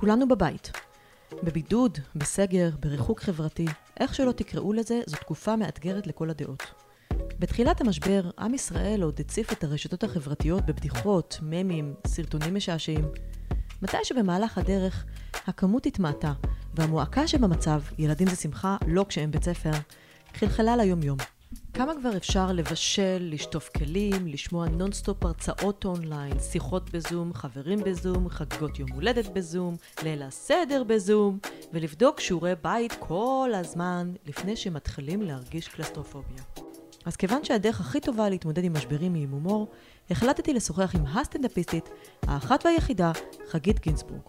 כולנו בבית. בבידוד, בסגר, בריחוק חברתי, איך שלא תקראו לזה, זו תקופה מאתגרת לכל הדעות. בתחילת המשבר, עם ישראל עוד הציף את הרשתות החברתיות בבדיחות, ממים, סרטונים משעשעים. מתישהו במהלך הדרך הכמות התמעטה, והמועקה שבמצב, ילדים זה שמחה, לא כשאין בית ספר, חלחלה ליום-יום. כמה כבר אפשר לבשל, לשטוף כלים, לשמוע נונסטופ הרצאות אונליין, שיחות בזום, חברים בזום, חגיגות יום הולדת בזום, ליל הסדר בזום, ולבדוק שיעורי בית כל הזמן לפני שמתחילים להרגיש קלסטרופוביה. אז כיוון שהדרך הכי טובה להתמודד עם משברים היא עם הומור, החלטתי לשוחח עם הסטנדאפיסטית, האחת והיחידה, חגית גינזבורג.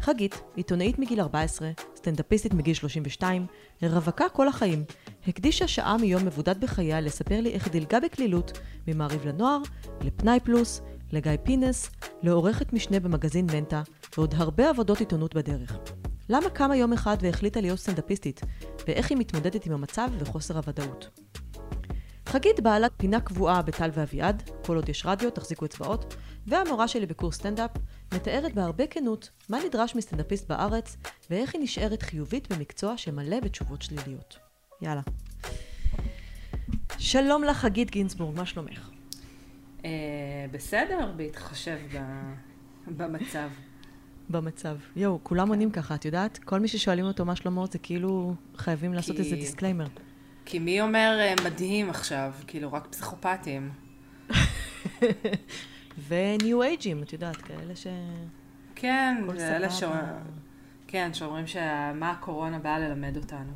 חגית, עיתונאית מגיל 14, סטנדאפיסטית מגיל 32, רווקה כל החיים, הקדישה שעה מיום מבודד בחייה לספר לי איך דילגה בקלילות ממעריב לנוער, לפנאי פלוס, לגיא פינס, לעורכת משנה במגזין מנטה, ועוד הרבה עבודות עיתונות בדרך. למה קמה יום אחד והחליטה להיות סטנדאפיסטית, ואיך היא מתמודדת עם המצב וחוסר הוודאות. חגית בעלת פינה קבועה בטל ואביעד, כל עוד יש רדיו, תחזיקו אצבעות, והמורה שלי בקורס סטנדאפ, מתארת בהרבה כנות מה נדרש מסטנדאפיסט בארץ, ואיך היא נשארת חיובית במקצוע שמלא בתשובות שליליות. יאללה. שלום לך, חגית גינזבורג, מה שלומך? אה, בסדר, בהתחשב במצב. במצב. יואו, כולם עונים ככה, את יודעת? כל מי ששואלים אותו מה שלומו, זה כאילו חייבים לעשות איזה disclaimer. כי מי אומר אה, מדהים עכשיו? כאילו, רק פסיכופטים. ו new age ים, את יודעת, כאלה ש... כן, אלה ש... כן, שאומרים שמה הקורונה באה ללמד אותנו.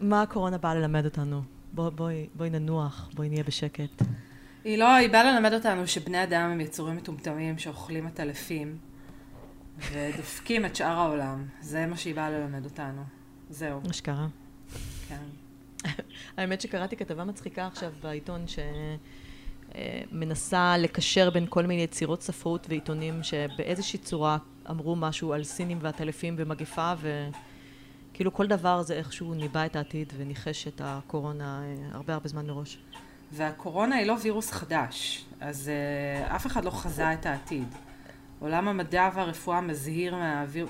מה הקורונה באה ללמד אותנו? בוא, בואי, בואי ננוח, בואי נהיה בשקט. היא לא, היא באה ללמד אותנו שבני אדם הם יצורים מטומטמים שאוכלים עטלפים ודופקים את שאר העולם. זה מה שהיא באה ללמד אותנו. זהו. אשכרה. כן. האמת שקראתי כתבה מצחיקה עכשיו בעיתון שמנסה לקשר בין כל מיני יצירות ספרות ועיתונים שבאיזושהי צורה אמרו משהו על סינים ועטלפים ומגפה וכאילו כל דבר זה איכשהו ניבא את העתיד וניחש את הקורונה אה, הרבה הרבה זמן מראש. והקורונה היא לא וירוס חדש, אז uh, אף אחד לא חזה את העתיד. עולם המדע והרפואה מזהיר מהאוויר,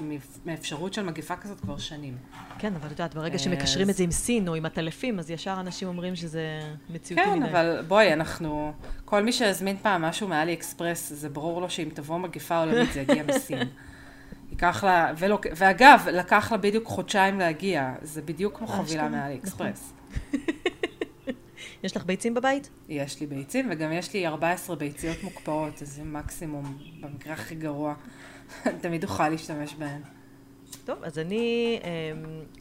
מאפשרות של מגיפה כזאת כבר שנים. כן, אבל את יודעת, ברגע שמקשרים את זה עם סין או עם עטלפים, אז ישר אנשים אומרים שזה מציאותי כן, מדי. כן, אבל בואי, אנחנו... כל מי שהזמין פעם משהו מאלי אקספרס, זה ברור לו שאם תבוא מגיפה עולמית זה יגיע מסין. ייקח לה... ולא, ואגב, לקח לה בדיוק חודשיים להגיע, זה בדיוק כמו חבילה מאלי אקספרס. נכון. יש לך ביצים בבית? יש לי ביצים, וגם יש לי 14 ביציות מוקפאות, אז זה מקסימום, במקרה הכי גרוע. תמיד אוכל להשתמש בהן. טוב, אז אני אה,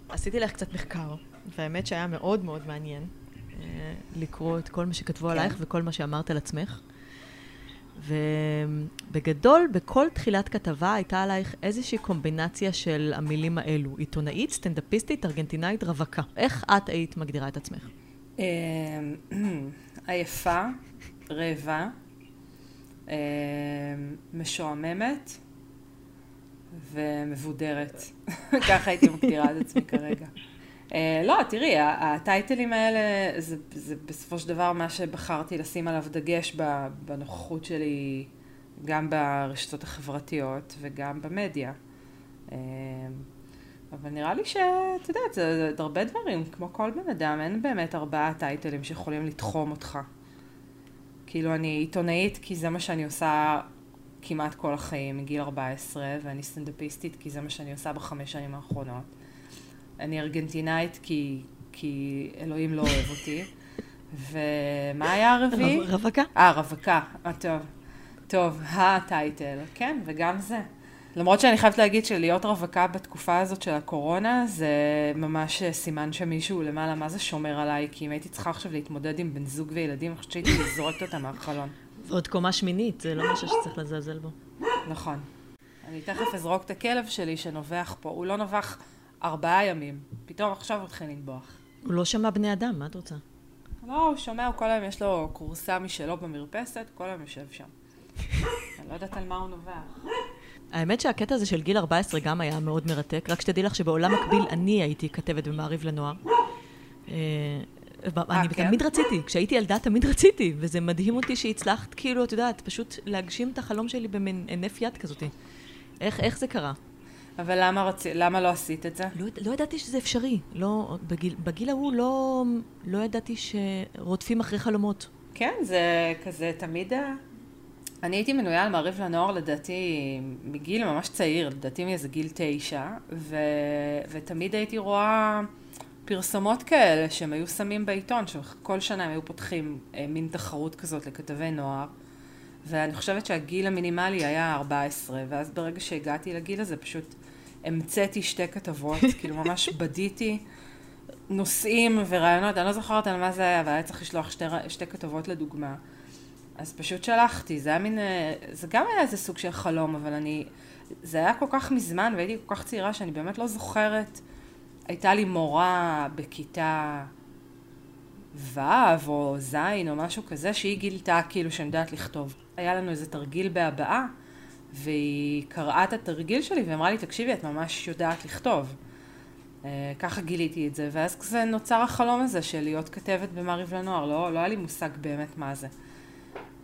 עשיתי לך קצת מחקר, והאמת שהיה מאוד מאוד מעניין אה, לקרוא את כל מה שכתבו כן. עלייך וכל מה שאמרת על עצמך. ובגדול, בכל תחילת כתבה הייתה עלייך איזושהי קומבינציה של המילים האלו. עיתונאית, סטנדאפיסטית, ארגנטינאית, רווקה. איך את היית מגדירה את עצמך? אמ, עייפה, רעבה, אמ, משועממת ומבודרת. ככה הייתי מגדירה את עצמי כרגע. אה, לא, תראי, הטייטלים האלה, זה, זה בסופו של דבר מה שבחרתי לשים עליו דגש בנוכחות שלי, גם ברשתות החברתיות וגם במדיה. אבל נראה לי שאת יודעת, זה, זה הרבה דברים, כמו כל בן אדם, אין באמת ארבעה טייטלים שיכולים לתחום אותך. כאילו, אני עיתונאית כי זה מה שאני עושה כמעט כל החיים, מגיל 14, ואני סטנדאפיסטית כי זה מה שאני עושה בחמש שנים האחרונות. אני ארגנטינאית כי, כי אלוהים לא אוהב אותי. ומה היה הרביעי? רווקה. אה, רווקה. אה, טוב. טוב, הטייטל. כן, וגם זה. למרות שאני חייבת להגיד שלהיות רווקה בתקופה הזאת של הקורונה, זה ממש סימן שמישהו למעלה, מה זה שומר עליי? כי אם הייתי צריכה עכשיו להתמודד עם בן זוג וילדים, אני חושבת שהייתי זורקת אותם מהחלון. ועוד קומה שמינית, זה לא משהו שצריך לזלזל בו. נכון. אני תכף אזרוק את הכלב שלי שנובח פה. הוא לא נובח ארבעה ימים. פתאום עכשיו הוא התחיל לנבוח. הוא לא שמע בני אדם, מה את רוצה? לא, הוא שומע, הוא כל היום יש לו כורסה משלו במרפסת, כל היום יושב שם. אני לא יודעת על מה הוא נובח. האמת שהקטע הזה של גיל 14 גם היה מאוד מרתק, רק שתדעי לך שבעולם מקביל אני הייתי כתבת במעריב לנוער. אה, אני כן? תמיד רציתי, כשהייתי ילדה תמיד רציתי, וזה מדהים אותי שהצלחת, כאילו, את יודעת, פשוט להגשים את החלום שלי במין הינף יד כזאת. איך, איך זה קרה? אבל למה, רצ... למה לא עשית את זה? לא, לא ידעתי שזה אפשרי. לא, בגיל, בגיל ההוא לא, לא ידעתי שרודפים אחרי חלומות. כן, זה כזה תמיד... ה- אני הייתי מנויה על מעריב לנוער לדעתי מגיל ממש צעיר, לדעתי מאיזה גיל תשע, ו... ותמיד הייתי רואה פרסומות כאלה שהם היו שמים בעיתון, שכל שנה הם היו פותחים אה, מין תחרות כזאת לכתבי נוער, ואני חושבת שהגיל המינימלי היה 14, ואז ברגע שהגעתי לגיל הזה פשוט המצאתי שתי כתבות, כאילו ממש בדיתי. נושאים ורעיונות, אני לא זוכרת על מה זה היה, אבל היה צריך לשלוח שתי, שתי כתבות לדוגמה. אז פשוט שלחתי, זה היה מין, אה, זה גם היה איזה סוג של חלום, אבל אני, זה היה כל כך מזמן והייתי כל כך צעירה שאני באמת לא זוכרת. הייתה לי מורה בכיתה ו' או ז' או משהו כזה, שהיא גילתה כאילו שאני יודעת לכתוב. היה לנו איזה תרגיל בהבעה, והיא קראה את התרגיל שלי ואמרה לי, תקשיבי, את ממש יודעת לכתוב. אה, ככה גיליתי את זה, ואז כזה נוצר החלום הזה של להיות כתבת במעריב לנוער, לא, לא היה לי מושג באמת מה זה.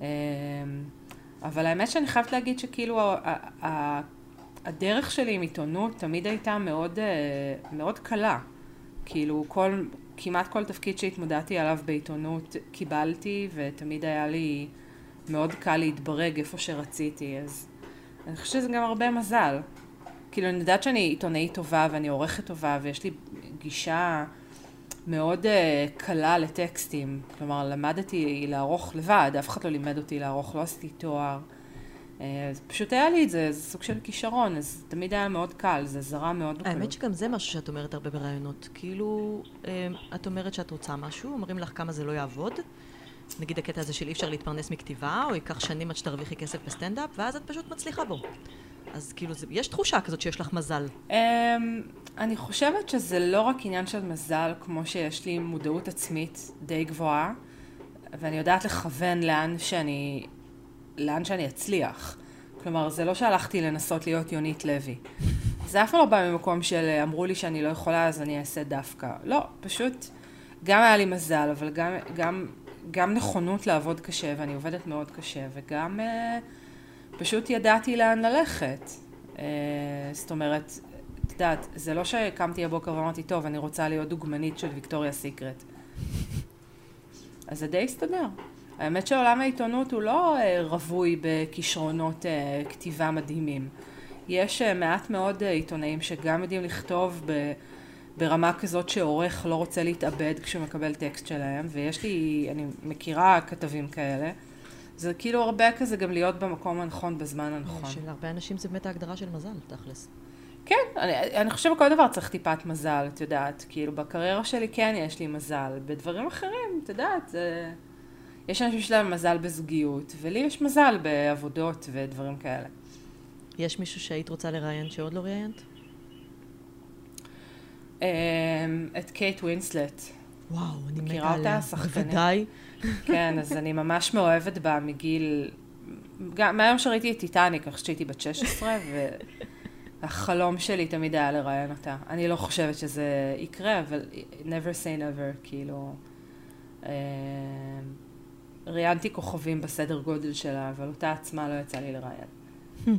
אה, אבל האמת שאני חייבת להגיד שכאילו הדרך שלי עם עיתונות תמיד הייתה מאוד, אה, מאוד קלה. כאילו כל, כמעט כל תפקיד שהתמודדתי עליו בעיתונות קיבלתי, ותמיד היה לי מאוד קל להתברג איפה שרציתי, אז אני חושבת שזה גם הרבה מזל. כאילו, אני יודעת שאני עיתונאית טובה ואני עורכת טובה ויש לי גישה מאוד uh, קלה לטקסטים. כלומר, למדתי לערוך לבד, אף אחד לא לימד אותי לערוך, לא עשיתי תואר. Uh, פשוט היה לי את זה, זה סוג של כישרון, אז תמיד היה מאוד קל, זה זרם מאוד בקלות. האמת שגם זה משהו שאת אומרת הרבה בראיונות. כאילו, אה, את אומרת שאת רוצה משהו, אומרים לך כמה זה לא יעבוד. נגיד הקטע הזה של אי אפשר להתפרנס מכתיבה, או ייקח שנים עד שתרוויחי כסף בסטנדאפ, ואז את פשוט מצליחה בו. אז כאילו, זה, יש תחושה כזאת שיש לך מזל. Um, אני חושבת שזה לא רק עניין של מזל, כמו שיש לי מודעות עצמית די גבוהה, ואני יודעת לכוון לאן שאני, לאן שאני אצליח. כלומר, זה לא שהלכתי לנסות להיות יונית לוי. זה אף פעם לא בא ממקום של אמרו לי שאני לא יכולה, אז אני אעשה דווקא. לא, פשוט גם היה לי מזל, אבל גם, גם, גם נכונות לעבוד קשה, ואני עובדת מאוד קשה, וגם אה, פשוט ידעתי לאן ללכת. אה, זאת אומרת, את יודעת, זה לא שקמתי הבוקר ואמרתי, טוב, אני רוצה להיות דוגמנית של ויקטוריה סיקרט. אז זה די הסתדר. האמת שעולם העיתונות הוא לא אה, רווי בכישרונות אה, כתיבה מדהימים. יש מעט מאוד עיתונאים שגם יודעים לכתוב ב, ברמה כזאת שעורך לא רוצה להתאבד כשהוא מקבל טקסט שלהם, ויש לי, אני מכירה כתבים כאלה. זה כאילו הרבה כזה גם להיות במקום הנכון בזמן הנכון. של הרבה אנשים זה באמת ההגדרה של מזל, תכלס. כן, אני, אני חושבת שכל דבר צריך טיפת מזל, את יודעת. כאילו, בקריירה שלי כן יש לי מזל. בדברים אחרים, את יודעת, זה... יש אנשים שיש להם מזל בזוגיות, ולי יש מזל בעבודות ודברים כאלה. יש מישהו שהיית רוצה לראיין שעוד לא ראיינת? אמ, את קייט ווינסלט. וואו, אני מתה מכירה עליה. אותה? שחקנית. בוודאי. כן, אז אני ממש מאוהבת בה מגיל... גם מהיום שראיתי את טיטניק, אני חושבת שהייתי בת 16, והחלום שלי תמיד היה לראיין אותה. אני לא חושבת שזה יקרה, אבל never say never, כאילו... אמ, ראיינתי כוכבים בסדר גודל שלה, אבל אותה עצמה לא יצא לי לראיין.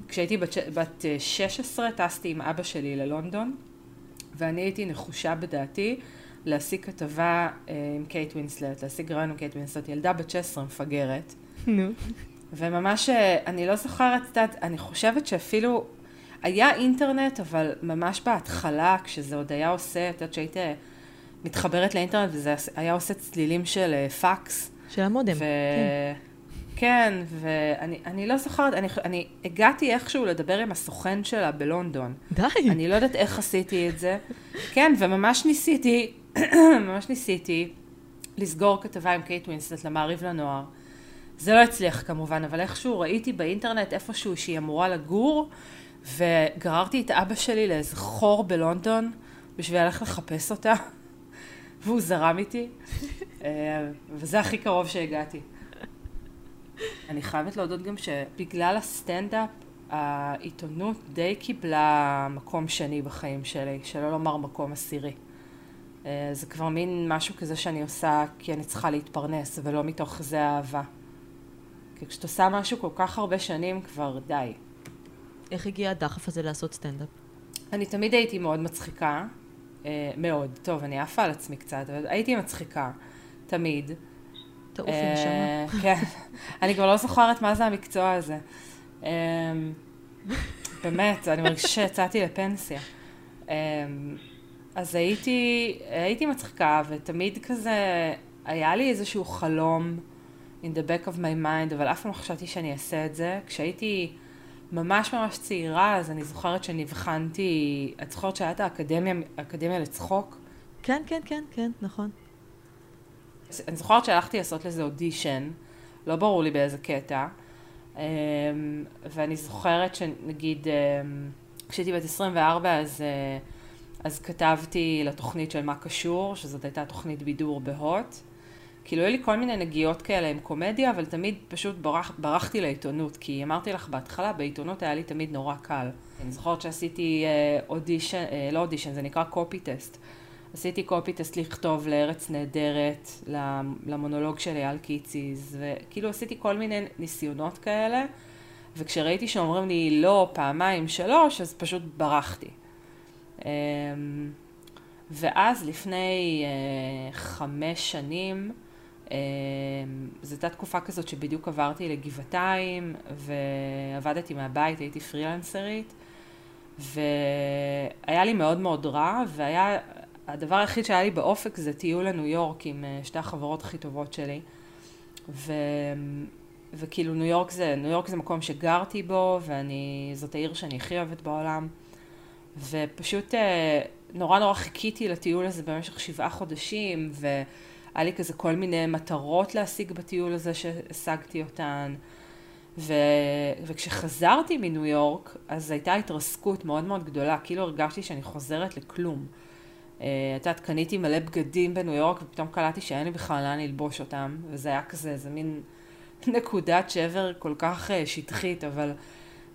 כשהייתי בת, בת אה, 16, טסתי עם אבא שלי ללונדון, ואני הייתי נחושה בדעתי להשיג כתבה אה, עם קייט ווינסלט, להשיג ראיון עם קייט ווינסלט, ילדה בת 16 מפגרת. נו. וממש, אה, אני לא זוכרת, את יודעת, אני חושבת שאפילו היה אינטרנט, אבל ממש בהתחלה, כשזה עוד היה עושה, את יודעת, שהיית אה, מתחברת לאינטרנט וזה היה עושה צלילים של פקס. של המודם. ו... כן. כן, ואני אני לא זוכרת, אני, אני הגעתי איכשהו לדבר עם הסוכן שלה בלונדון. די. אני לא יודעת איך עשיתי את זה. כן, וממש ניסיתי, ממש ניסיתי לסגור כתבה עם קייט ווינסלט למעריב לנוער. זה לא הצליח כמובן, אבל איכשהו ראיתי באינטרנט איפשהו שהיא אמורה לגור, וגררתי את אבא שלי לאיזה חור בלונדון בשביל ללכת לחפש אותה, והוא זרם איתי, אה, וזה הכי קרוב שהגעתי. אני חייבת להודות גם שבגלל הסטנדאפ, העיתונות די קיבלה מקום שני בחיים שלי, שלא לומר מקום עשירי. אה, זה כבר מין משהו כזה שאני עושה כי אני צריכה להתפרנס, ולא מתוך זה אהבה. כי כשאת עושה משהו כל כך הרבה שנים, כבר די. איך הגיע הדחף הזה לעשות סטנדאפ? אני תמיד הייתי מאוד מצחיקה, אה, מאוד. טוב, אני עפה על עצמי קצת, אבל הייתי מצחיקה, תמיד. תעופי נשמה. כן. אני כבר לא זוכרת מה זה המקצוע הזה. אה, באמת, אני מרגישה שיצאתי לפנסיה. אז הייתי, הייתי מצחיקה, ותמיד כזה, היה לי איזשהו חלום in the back of my mind, אבל אף פעם לא חשבתי שאני אעשה את זה. כשהייתי ממש ממש צעירה, אז אני זוכרת שנבחנתי, את זוכרת שהיה את האקדמיה, האקדמיה לצחוק? כן, כן, כן, כן, נכון. אני זוכרת שהלכתי לעשות לזה אודישן, לא ברור לי באיזה קטע, אמ, ואני זוכרת שנגיד, אמ, כשהייתי בת 24 אז, אה, אז כתבתי לתוכנית של מה קשור, שזאת הייתה תוכנית בידור בהוט. כאילו היו לי כל מיני נגיעות כאלה עם קומדיה, אבל תמיד פשוט ברח, ברחתי לעיתונות, כי אמרתי לך בהתחלה, בעיתונות היה לי תמיד נורא קל. אני זוכרת שעשיתי אודישן, uh, uh, לא אודישן, זה נקרא קופי טסט. עשיתי קופי טסט לכתוב לארץ נהדרת, למונולוג של אייל קיציס, וכאילו עשיתי כל מיני ניסיונות כאלה, וכשראיתי שאומרים לי לא פעמיים, שלוש, אז פשוט ברחתי. אמ, ואז לפני uh, חמש שנים, uh, זו הייתה תקופה כזאת שבדיוק עברתי לגבעתיים, ועבדתי מהבית, הייתי פרילנסרית, והיה לי מאוד מאוד רע, והיה הדבר היחיד שהיה לי באופק זה טיול לניו יורק עם אה, שתי החברות הכי טובות שלי. ו... וכאילו ניו יורק זה, ניו יורק זה מקום שגרתי בו, ואני, זאת העיר שאני הכי אוהבת בעולם. ופשוט אה, נורא נורא חיכיתי לטיול הזה במשך שבעה חודשים, והיה לי כזה כל מיני מטרות להשיג בטיול הזה שהשגתי אותן. ו... וכשחזרתי מניו יורק, אז הייתה התרסקות מאוד מאוד גדולה, כאילו הרגשתי שאני חוזרת לכלום. אה, את יודעת, קניתי מלא בגדים בניו יורק, ופתאום קלטתי שאין לי בכלל לאן ללבוש אותם, וזה היה כזה, איזה מין נקודת שבר כל כך אה, שטחית, אבל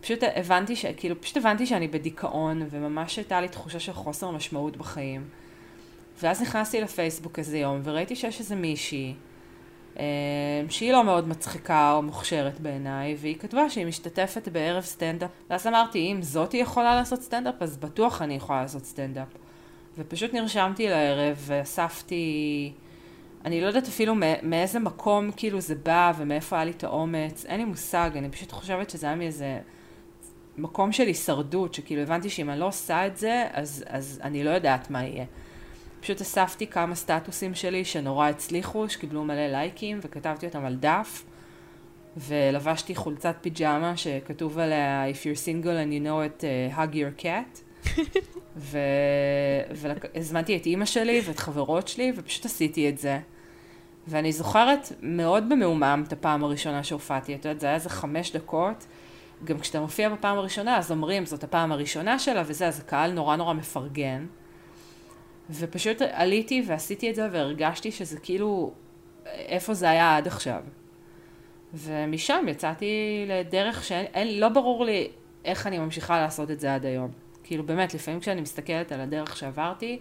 פשוט הבנתי, ש... כאילו, פשוט הבנתי שאני בדיכאון, וממש הייתה לי תחושה של חוסר משמעות בחיים. ואז נכנסתי לפייסבוק איזה יום, וראיתי שיש איזה מישהי, אה, שהיא לא מאוד מצחיקה או מוכשרת בעיניי, והיא כתבה שהיא משתתפת בערב סטנדאפ. ואז אמרתי, אם זאתי יכולה לעשות סטנדאפ, אז בטוח אני יכולה לעשות סטנדאפ. ופשוט נרשמתי לערב ואספתי, אני לא יודעת אפילו מאיזה מקום כאילו זה בא ומאיפה היה לי את האומץ, אין לי מושג, אני פשוט חושבת שזה היה מאיזה מקום של הישרדות, שכאילו הבנתי שאם אני לא עושה את זה, אז, אז אני לא יודעת מה יהיה. פשוט אספתי כמה סטטוסים שלי שנורא הצליחו, שקיבלו מלא לייקים, וכתבתי אותם על דף, ולבשתי חולצת פיג'מה שכתוב עליה If you're single and you know it, uh, hug your cat. ו... והזמנתי את אימא שלי ואת חברות שלי, ופשוט עשיתי את זה. ואני זוכרת מאוד במעומעם את הפעם הראשונה שהופעתי, את יודעת, זה היה איזה חמש דקות. גם כשאתה מופיע בפעם הראשונה, אז אומרים, זאת הפעם הראשונה שלה וזה, אז הקהל נורא נורא מפרגן. ופשוט עליתי ועשיתי את זה והרגשתי שזה כאילו, איפה זה היה עד עכשיו. ומשם יצאתי לדרך שאין, לא ברור לי איך אני ממשיכה לעשות את זה עד היום. כאילו באמת, לפעמים כשאני מסתכלת על הדרך שעברתי,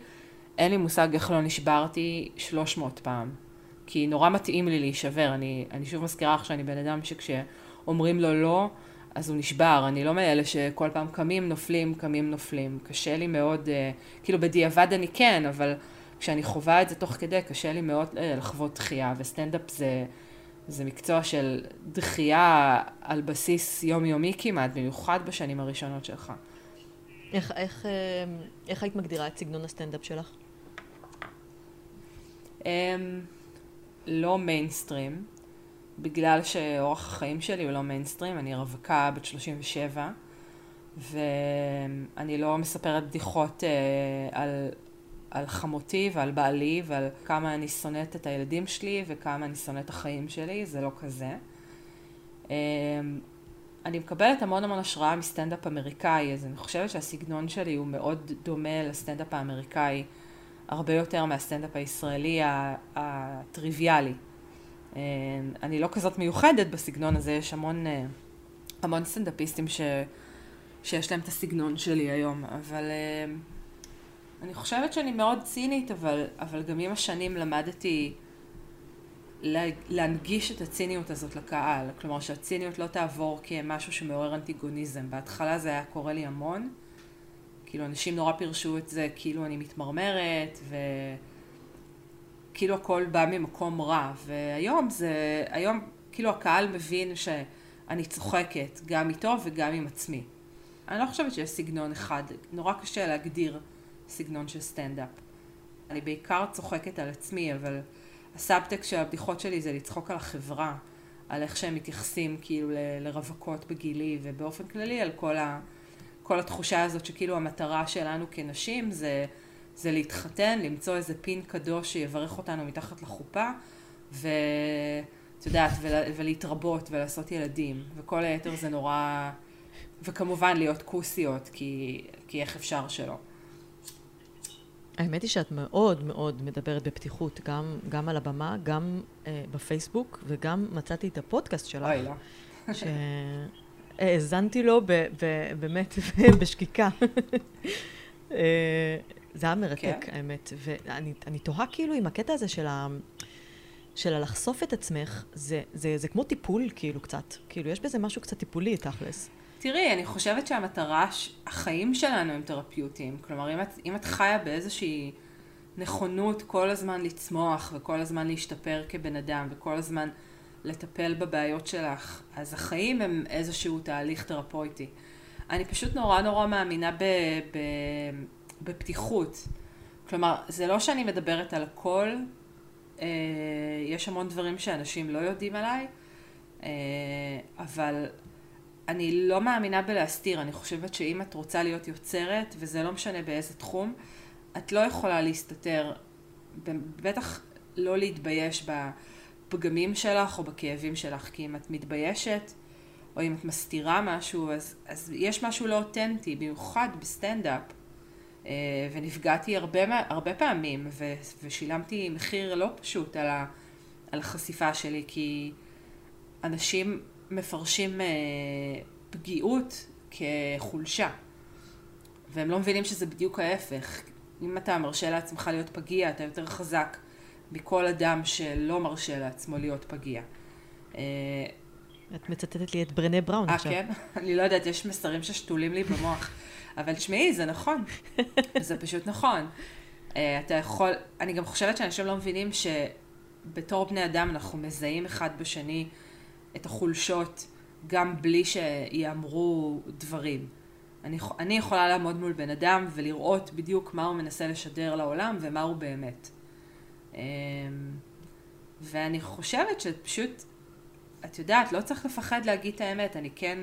אין לי מושג איך לא נשברתי 300 פעם. כי נורא מתאים לי להישבר. אני, אני שוב מזכירה לך שאני בן אדם שכשאומרים לו לא, אז הוא נשבר. אני לא מאלה שכל פעם קמים, נופלים, קמים, נופלים. קשה לי מאוד, uh, כאילו בדיעבד אני כן, אבל כשאני חווה את זה תוך כדי, קשה לי מאוד uh, לחוות דחייה, וסטנדאפ זה, זה מקצוע של דחייה על בסיס יומיומי כמעט, במיוחד בשנים הראשונות שלך. איך, איך, אה, איך היית מגדירה את סגנון הסטנדאפ שלך? Um, לא מיינסטרים, בגלל שאורח החיים שלי הוא לא מיינסטרים, אני רווקה בת 37, ואני לא מספרת בדיחות uh, על, על חמותי ועל בעלי ועל כמה אני שונאת את הילדים שלי וכמה אני שונאת את החיים שלי, זה לא כזה. Um, אני מקבלת המון המון השראה מסטנדאפ אמריקאי, אז אני חושבת שהסגנון שלי הוא מאוד דומה לסטנדאפ האמריקאי, הרבה יותר מהסטנדאפ הישראלי הטריוויאלי. אה, אני לא כזאת מיוחדת בסגנון הזה, יש המון, אה, המון סטנדאפיסטים ש, שיש להם את הסגנון שלי היום, אבל אה, אני חושבת שאני מאוד צינית, אבל, אבל גם עם השנים למדתי לה, להנגיש את הציניות הזאת לקהל. כלומר, שהציניות לא תעבור כמשהו שמעורר אנטיגוניזם. בהתחלה זה היה קורה לי המון. כאילו, אנשים נורא פירשו את זה כאילו אני מתמרמרת, וכאילו הכל בא ממקום רע. והיום זה, היום כאילו הקהל מבין שאני צוחקת גם איתו וגם עם עצמי. אני לא חושבת שיש סגנון אחד, נורא קשה להגדיר סגנון של סטנדאפ. אני בעיקר צוחקת על עצמי, אבל הסאבטקסט של הבדיחות שלי זה לצחוק על החברה, על איך שהם מתייחסים כאילו ל- לרווקות בגילי, ובאופן כללי על כל, ה- כל התחושה הזאת שכאילו המטרה שלנו כנשים זה, זה להתחתן, למצוא איזה פין קדוש שיברך אותנו מתחת לחופה, ואת יודעת, ול- ולהתרבות ולעשות ילדים, וכל היתר זה נורא... וכמובן להיות כוסיות, כי, כי איך אפשר שלא. האמת היא שאת מאוד מאוד מדברת בפתיחות, גם, גם על הבמה, גם אה, בפייסבוק, וגם מצאתי את הפודקאסט שלך. אוי, לא. שהאזנתי לו ב, ב, באמת בשקיקה. אה, זה היה מרתק, כן. האמת. ואני אני תוהה כאילו עם הקטע הזה של ה... של הלחשוף את עצמך, זה, זה, זה כמו טיפול כאילו קצת. כאילו, יש בזה משהו קצת טיפולי, תכלס. תראי, אני חושבת שהמטרה, ש- החיים שלנו הם תרפיוטיים. כלומר, אם את, אם את חיה באיזושהי נכונות כל הזמן לצמוח וכל הזמן להשתפר כבן אדם וכל הזמן לטפל בבעיות שלך, אז החיים הם איזשהו תהליך תרפויטי. אני פשוט נורא נורא מאמינה ב, ב, בפתיחות. כלומר, זה לא שאני מדברת על הכל, אה, יש המון דברים שאנשים לא יודעים עליי, אה, אבל אני לא מאמינה בלהסתיר, אני חושבת שאם את רוצה להיות יוצרת, וזה לא משנה באיזה תחום, את לא יכולה להסתתר, בטח לא להתבייש בפגמים שלך או בכאבים שלך, כי אם את מתביישת, או אם את מסתירה משהו, אז, אז יש משהו לא אותנטי, במיוחד בסטנדאפ. אה, ונפגעתי הרבה, הרבה פעמים, ו, ושילמתי מחיר לא פשוט על, ה, על החשיפה שלי, כי אנשים מפרשים אה, פגיעות כחולשה, והם לא מבינים שזה בדיוק ההפך. אם אתה מרשה לעצמך להיות פגיע, אתה יותר חזק מכל אדם שלא מרשה לעצמו להיות פגיע. אה, את מצטטת לי את ברנה בראון אה, עכשיו. כן? אני לא יודעת, יש מסרים ששתולים לי במוח. אבל תשמעי, זה נכון. זה פשוט נכון. אה, אתה יכול, אני גם חושבת שאנשים לא מבינים שבתור בני אדם אנחנו מזהים אחד בשני את החולשות גם בלי שיאמרו דברים. אני, אני יכולה לעמוד מול בן אדם ולראות בדיוק מה הוא מנסה לשדר לעולם ומה הוא באמת. אמ, ואני חושבת שפשוט, את יודעת, לא צריך לפחד להגיד את האמת. אני כן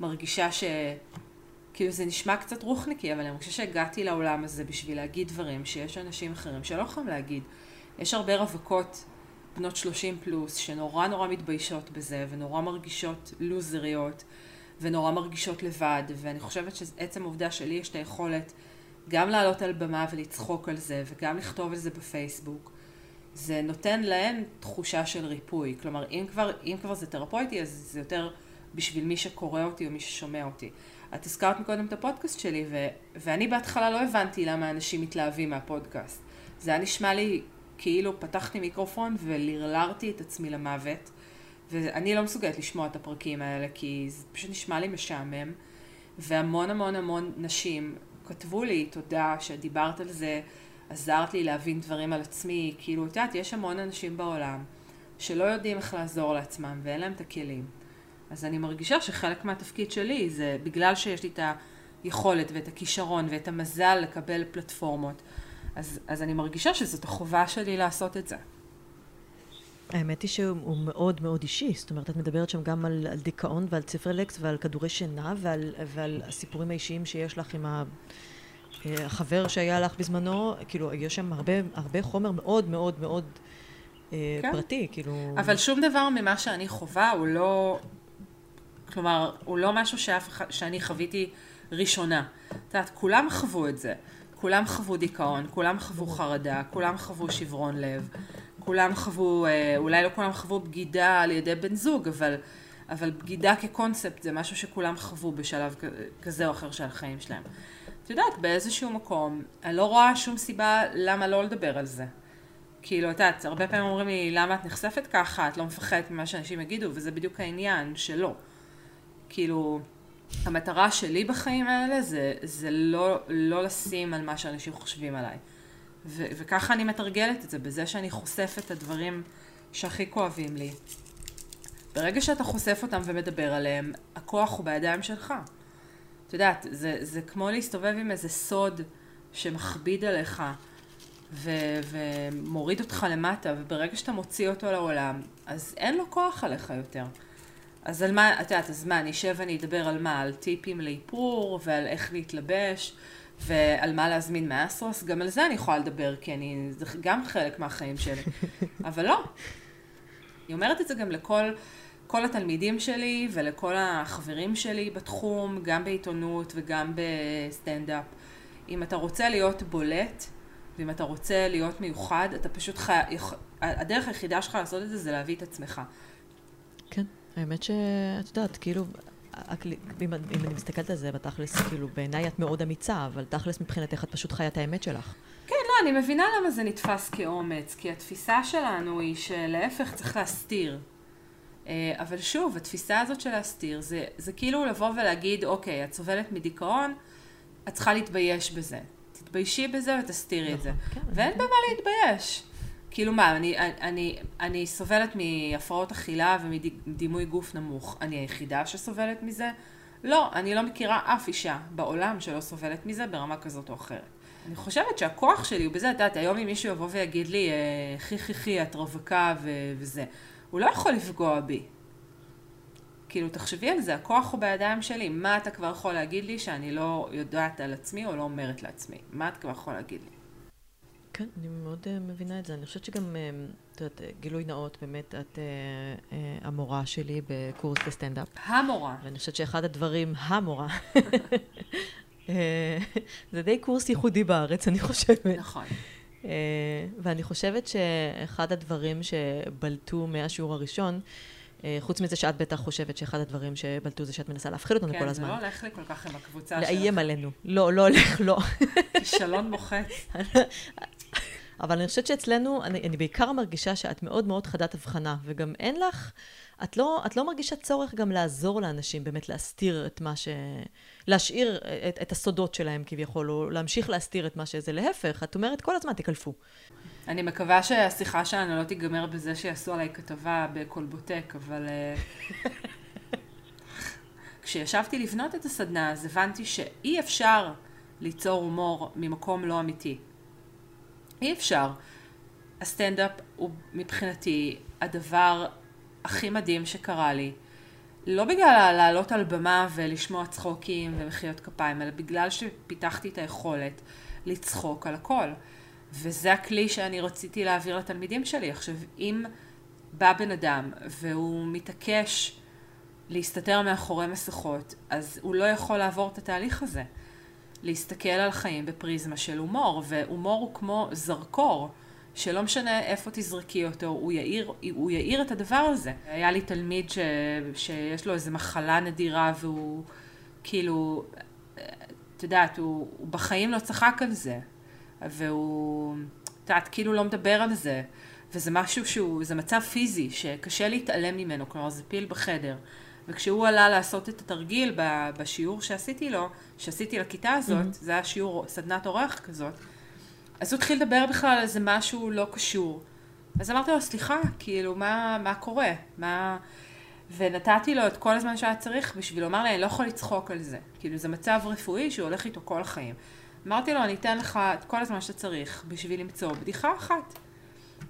מרגישה ש... כאילו זה נשמע קצת רוחניקי, אבל אני מרגישה שהגעתי לעולם הזה בשביל להגיד דברים שיש אנשים אחרים שלא יכולים להגיד. יש הרבה רווקות בנות 30 פלוס שנורא נורא מתביישות בזה ונורא מרגישות לוזריות ונורא מרגישות לבד ואני חושבת שעצם העובדה שלי יש את היכולת גם לעלות על במה ולצחוק על זה וגם לכתוב על זה בפייסבוק זה נותן להן תחושה של ריפוי. כלומר, אם כבר, אם כבר זה תרפויטי, אז זה יותר בשביל מי שקורא אותי או מי ששומע אותי. את הזכרת מקודם את הפודקאסט שלי, ו- ואני בהתחלה לא הבנתי למה אנשים מתלהבים מהפודקאסט. זה היה נשמע לי כאילו פתחתי מיקרופון ולרלרתי את עצמי למוות, ואני לא מסוגלת לשמוע את הפרקים האלה, כי זה פשוט נשמע לי משעמם. והמון המון המון נשים כתבו לי, תודה שדיברת על זה, עזרת לי להבין דברים על עצמי, כאילו, את יודעת, יש המון אנשים בעולם שלא יודעים איך לעזור לעצמם ואין להם את הכלים. אז אני מרגישה שחלק מהתפקיד שלי זה בגלל שיש לי את היכולת ואת הכישרון ואת המזל לקבל פלטפורמות, אז, אז אני מרגישה שזאת החובה שלי לעשות את זה. האמת היא שהוא מאוד מאוד אישי, זאת אומרת, את מדברת שם גם על, על דיכאון ועל ציפרלקס ועל כדורי שינה ועל, ועל הסיפורים האישיים שיש לך עם ה... אה, החבר שהיה לך בזמנו, כאילו, יש שם הרבה, הרבה חומר מאוד מאוד מאוד אה, כן. פרטי, כאילו... אבל שום דבר ממה שאני חווה הוא לא, כלומר, הוא לא משהו שאף שאני חוויתי ראשונה. את יודעת, כולם חוו את זה. כולם חוו דיכאון, כולם חוו חרדה, כולם חוו שברון לב, כולם חוו, אה, אולי לא כולם חוו בגידה על ידי בן זוג, אבל, אבל בגידה כקונספט זה משהו שכולם חוו בשלב כזה או אחר של החיים שלהם. את יודעת, באיזשהו מקום, אני לא רואה שום סיבה למה לא לדבר על זה. כאילו, את יודעת, הרבה פעמים אומרים לי, למה את נחשפת ככה? את לא מפחדת ממה שאנשים יגידו, וזה בדיוק העניין שלא. כאילו, המטרה שלי בחיים האלה זה, זה לא, לא לשים על מה שאנשים חושבים עליי. ו- וככה אני מתרגלת את זה, בזה שאני חושפת את הדברים שהכי כואבים לי. ברגע שאתה חושף אותם ומדבר עליהם, הכוח הוא בידיים שלך. את יודעת, זה, זה כמו להסתובב עם איזה סוד שמכביד עליך ו- ומוריד אותך למטה, וברגע שאתה מוציא אותו לעולם, אז אין לו כוח עליך יותר. אז על מה, את יודעת, אז מה, אני אשב ואני אדבר על מה? על טיפים לאיפור, ועל איך להתלבש, ועל מה להזמין מאסרוס? גם על זה אני יכולה לדבר, כי אני, זה גם חלק מהחיים שלי. אבל לא. אני אומרת את זה גם לכל כל התלמידים שלי ולכל החברים שלי בתחום, גם בעיתונות וגם בסטנדאפ. אם אתה רוצה להיות בולט, ואם אתה רוצה להיות מיוחד, אתה פשוט חי... הדרך היחידה שלך לעשות את זה, זה להביא את עצמך. כן, האמת שאת יודעת, כאילו, אם, אם אני מסתכלת על זה בתכלס, כאילו, בעיניי את מאוד אמיצה, אבל תכלס מבחינתך את פשוט חיה את האמת שלך. כן, לא, אני מבינה למה זה נתפס כאומץ, כי התפיסה שלנו היא שלהפך צריך להסתיר. אה, אבל שוב, התפיסה הזאת של להסתיר, זה, זה כאילו לבוא ולהגיד, אוקיי, את סובלת מדיכאון, את צריכה להתבייש בזה. תתביישי בזה ותסתירי את זה. נכון, כן, ואין במה להתבייש. כאילו מה, אני, אני, אני סובלת מהפרעות אכילה ומדימוי גוף נמוך. אני היחידה שסובלת מזה? לא, אני לא מכירה אף אישה בעולם שלא סובלת מזה ברמה כזאת או אחרת. אני חושבת שהכוח שלי הוא בזה, את יודעת, היום אם מישהו יבוא ויגיד לי, חי חי חי, את רווקה ו- וזה, הוא לא יכול לפגוע בי. כאילו, תחשבי על זה, הכוח הוא בידיים שלי. מה אתה כבר יכול להגיד לי שאני לא יודעת על עצמי או לא אומרת לעצמי? מה אתה כבר יכול להגיד לי? כן, אני מאוד uh, מבינה את זה. אני חושבת שגם, uh, את יודעת, גילוי נאות, באמת, את uh, uh, המורה שלי בקורס לסטנדאפ. המורה. ואני חושבת שאחד הדברים, המורה, זה די קורס ייחודי בארץ, אני חושבת. נכון. ואני חושבת שאחד הדברים שבלטו מהשיעור הראשון, אה, חוץ מזה שאת בטח חושבת שאחד הדברים שבלטו זה שאת מנסה להפחיד אותנו כן, כל הזמן. כן, זה לא הולך לי כל כך עם הקבוצה שלך. לאיים עלינו. לא, לא הולך, לא. כישלון מוחץ. אבל אני חושבת שאצלנו, אני, אני בעיקר מרגישה שאת מאוד מאוד חדת הבחנה, וגם אין לך, את לא, את לא מרגישה צורך גם לעזור לאנשים, באמת להסתיר את מה ש... להשאיר את, את הסודות שלהם כביכול, או להמשיך להסתיר את מה שזה. להפך, את אומרת כל הזמן, תקלפו. אני מקווה שהשיחה שלנו לא תיגמר בזה שיעשו עליי כתבה בקולבוטק, אבל... אה, כשישבתי לבנות את הסדנה, אז הבנתי שאי אפשר ליצור הומור ממקום לא אמיתי. אי אפשר. הסטנדאפ הוא מבחינתי הדבר הכי מדהים שקרה לי. לא בגלל לעלות על במה ולשמוע צחוקים ומחיאות כפיים, אלא בגלל שפיתחתי את היכולת לצחוק על הכל. וזה הכלי שאני רציתי להעביר לתלמידים שלי. עכשיו, אם בא בן אדם והוא מתעקש להסתתר מאחורי מסכות, אז הוא לא יכול לעבור את התהליך הזה. להסתכל על חיים בפריזמה של הומור, והומור הוא כמו זרקור, שלא משנה איפה תזרקי אותו, הוא יאיר, הוא יאיר את הדבר הזה. היה לי תלמיד ש, שיש לו איזו מחלה נדירה והוא כאילו, את יודעת, הוא, הוא בחיים לא צחק על זה. והוא, את יודעת, כאילו לא מדבר על זה. וזה משהו שהוא, זה מצב פיזי שקשה להתעלם ממנו, כלומר זה פיל בחדר. וכשהוא עלה לעשות את התרגיל בשיעור שעשיתי לו, שעשיתי לכיתה הזאת, mm-hmm. זה היה שיעור, סדנת אורח כזאת, אז הוא התחיל לדבר בכלל על איזה משהו לא קשור. אז אמרתי לו, סליחה, כאילו, מה, מה קורה? מה... ונתתי לו את כל הזמן שהיה צריך בשביל לומר לי, אני לא יכול לצחוק על זה. כאילו, זה מצב רפואי שהוא הולך איתו כל החיים. אמרתי לו, אני אתן לך את כל הזמן שאתה צריך בשביל למצוא בדיחה אחת.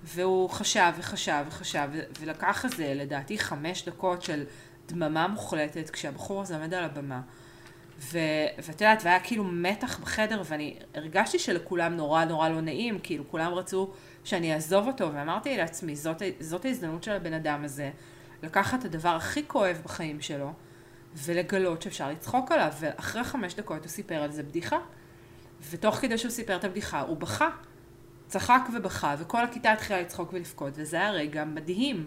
והוא חשב וחשב וחשב, ולקח איזה, לדעתי, חמש דקות של דממה מוחלטת, כשהבחור הזה עומד על הבמה. ואת יודעת, והיה כאילו מתח בחדר, ואני הרגשתי שלכולם נורא נורא לא נעים, כאילו כולם רצו שאני אעזוב אותו, ואמרתי לעצמי, זאת, זאת ההזדמנות של הבן אדם הזה, לקחת את הדבר הכי כואב בחיים שלו, ולגלות שאפשר לצחוק עליו, ואחרי חמש דקות הוא סיפר על זה בדיחה. ותוך כדי שהוא סיפר את הבדיחה, הוא בכה. צחק ובכה, וכל הכיתה התחילה לצחוק ולבכות, וזה היה רגע מדהים.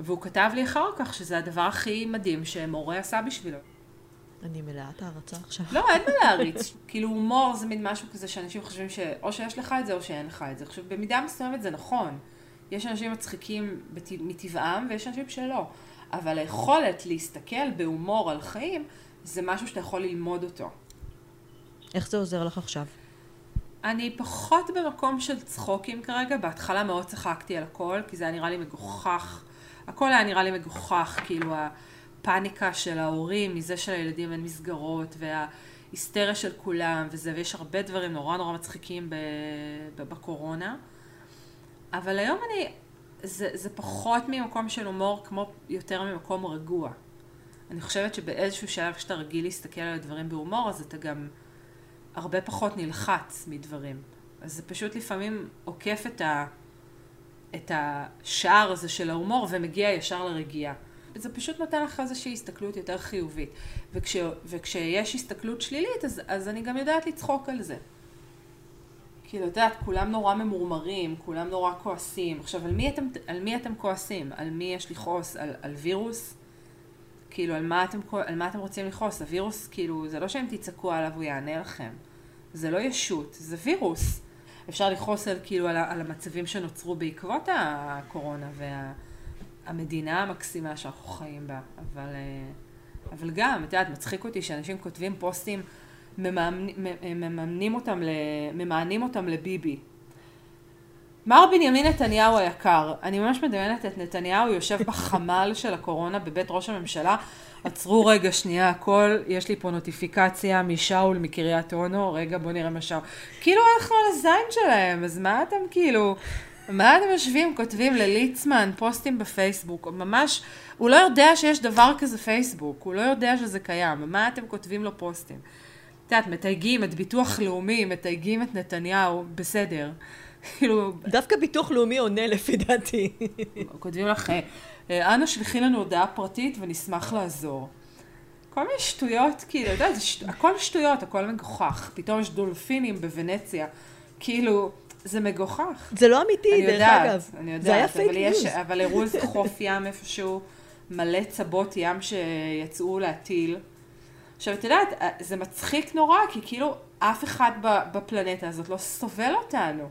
והוא כתב לי אחר כך שזה הדבר הכי מדהים שמורה עשה בשבילו. אני מלאת הערצה עכשיו. לא, אין מה להריץ. כאילו הומור זה מין משהו כזה שאנשים חושבים שאו שיש לך את זה או שאין לך את זה. עכשיו, במידה מסוימת זה נכון. יש אנשים מצחיקים מטבעם ויש אנשים שלא. אבל היכולת להסתכל בהומור על חיים, זה משהו שאתה יכול ללמוד אותו. איך זה עוזר לך עכשיו? אני פחות במקום של צחוקים כרגע, בהתחלה מאוד צחקתי על הכל, כי זה היה נראה לי מגוחך. הכל היה נראה לי מגוחך, כאילו הפאניקה של ההורים, מזה שלילדים אין מסגרות, וההיסטריה של כולם וזה, ויש הרבה דברים נורא נורא מצחיקים בקורונה. אבל היום אני, זה, זה פחות ממקום של הומור, כמו יותר ממקום רגוע. אני חושבת שבאיזשהו שלב כשאתה רגיל להסתכל על הדברים בהומור, אז אתה גם הרבה פחות נלחץ מדברים. אז זה פשוט לפעמים עוקף את, ה, את השער הזה של ההומור ומגיע ישר לרגיעה. זה פשוט נותן לך איזושהי הסתכלות יותר חיובית. וכש, וכשיש הסתכלות שלילית, אז, אז אני גם יודעת לצחוק על זה. כאילו, את יודעת, כולם נורא ממורמרים, כולם נורא כועסים. עכשיו, על מי אתם, על מי אתם כועסים? על מי יש לכעוס? על, על וירוס? כאילו, על מה, אתם, על מה אתם רוצים לכעוס? הווירוס, כאילו, זה לא שאם תצעקו עליו הוא יענה לכם. זה לא ישות, זה וירוס. אפשר לכעוס על, כאילו, על, על המצבים שנוצרו בעקבות הקורונה והמדינה וה, המקסימה שאנחנו חיים בה. אבל, אה, אבל גם, את יודעת, מצחיק אותי שאנשים כותבים פוסטים מממנים אותם, ממענים אותם לביבי. מר בנימין נתניהו היקר, אני ממש מדמיינת את נתניהו יושב בחמ"ל של הקורונה בבית ראש הממשלה. עצרו רגע שנייה הכל, יש לי פה נוטיפיקציה משאול מקריית אונו, רגע בוא נראה מה שאול. כאילו הלכנו על הזין שלהם, אז מה אתם כאילו, מה אתם יושבים, כותבים לליצמן פוסטים בפייסבוק, ממש, הוא לא יודע שיש דבר כזה פייסבוק, הוא לא יודע שזה קיים, מה אתם כותבים לו פוסטים? את יודעת, מתייגים את ביטוח לאומי, מתייגים את נתניהו, בסדר. כאילו... דווקא ביטוח לאומי עונה לפי דעתי. כותבים לך, אה, אנא שלחי לנו הודעה פרטית ונשמח לעזור. כל מיני שטויות, כאילו, אתה יודע, שט... הכל שטויות, הכל מגוחך. פתאום יש דולפינים בוונציה. כאילו, זה מגוחך. זה לא אמיתי, דרך, יודעת, אגב. אני יודעת, זה היה fake news. אבל הראו איזה חוף ים איפשהו, מלא צבות ים שיצאו להטיל. עכשיו, את יודעת, אה, זה מצחיק נורא, כי כאילו אף אחד בפלנטה הזאת לא סובל אותנו.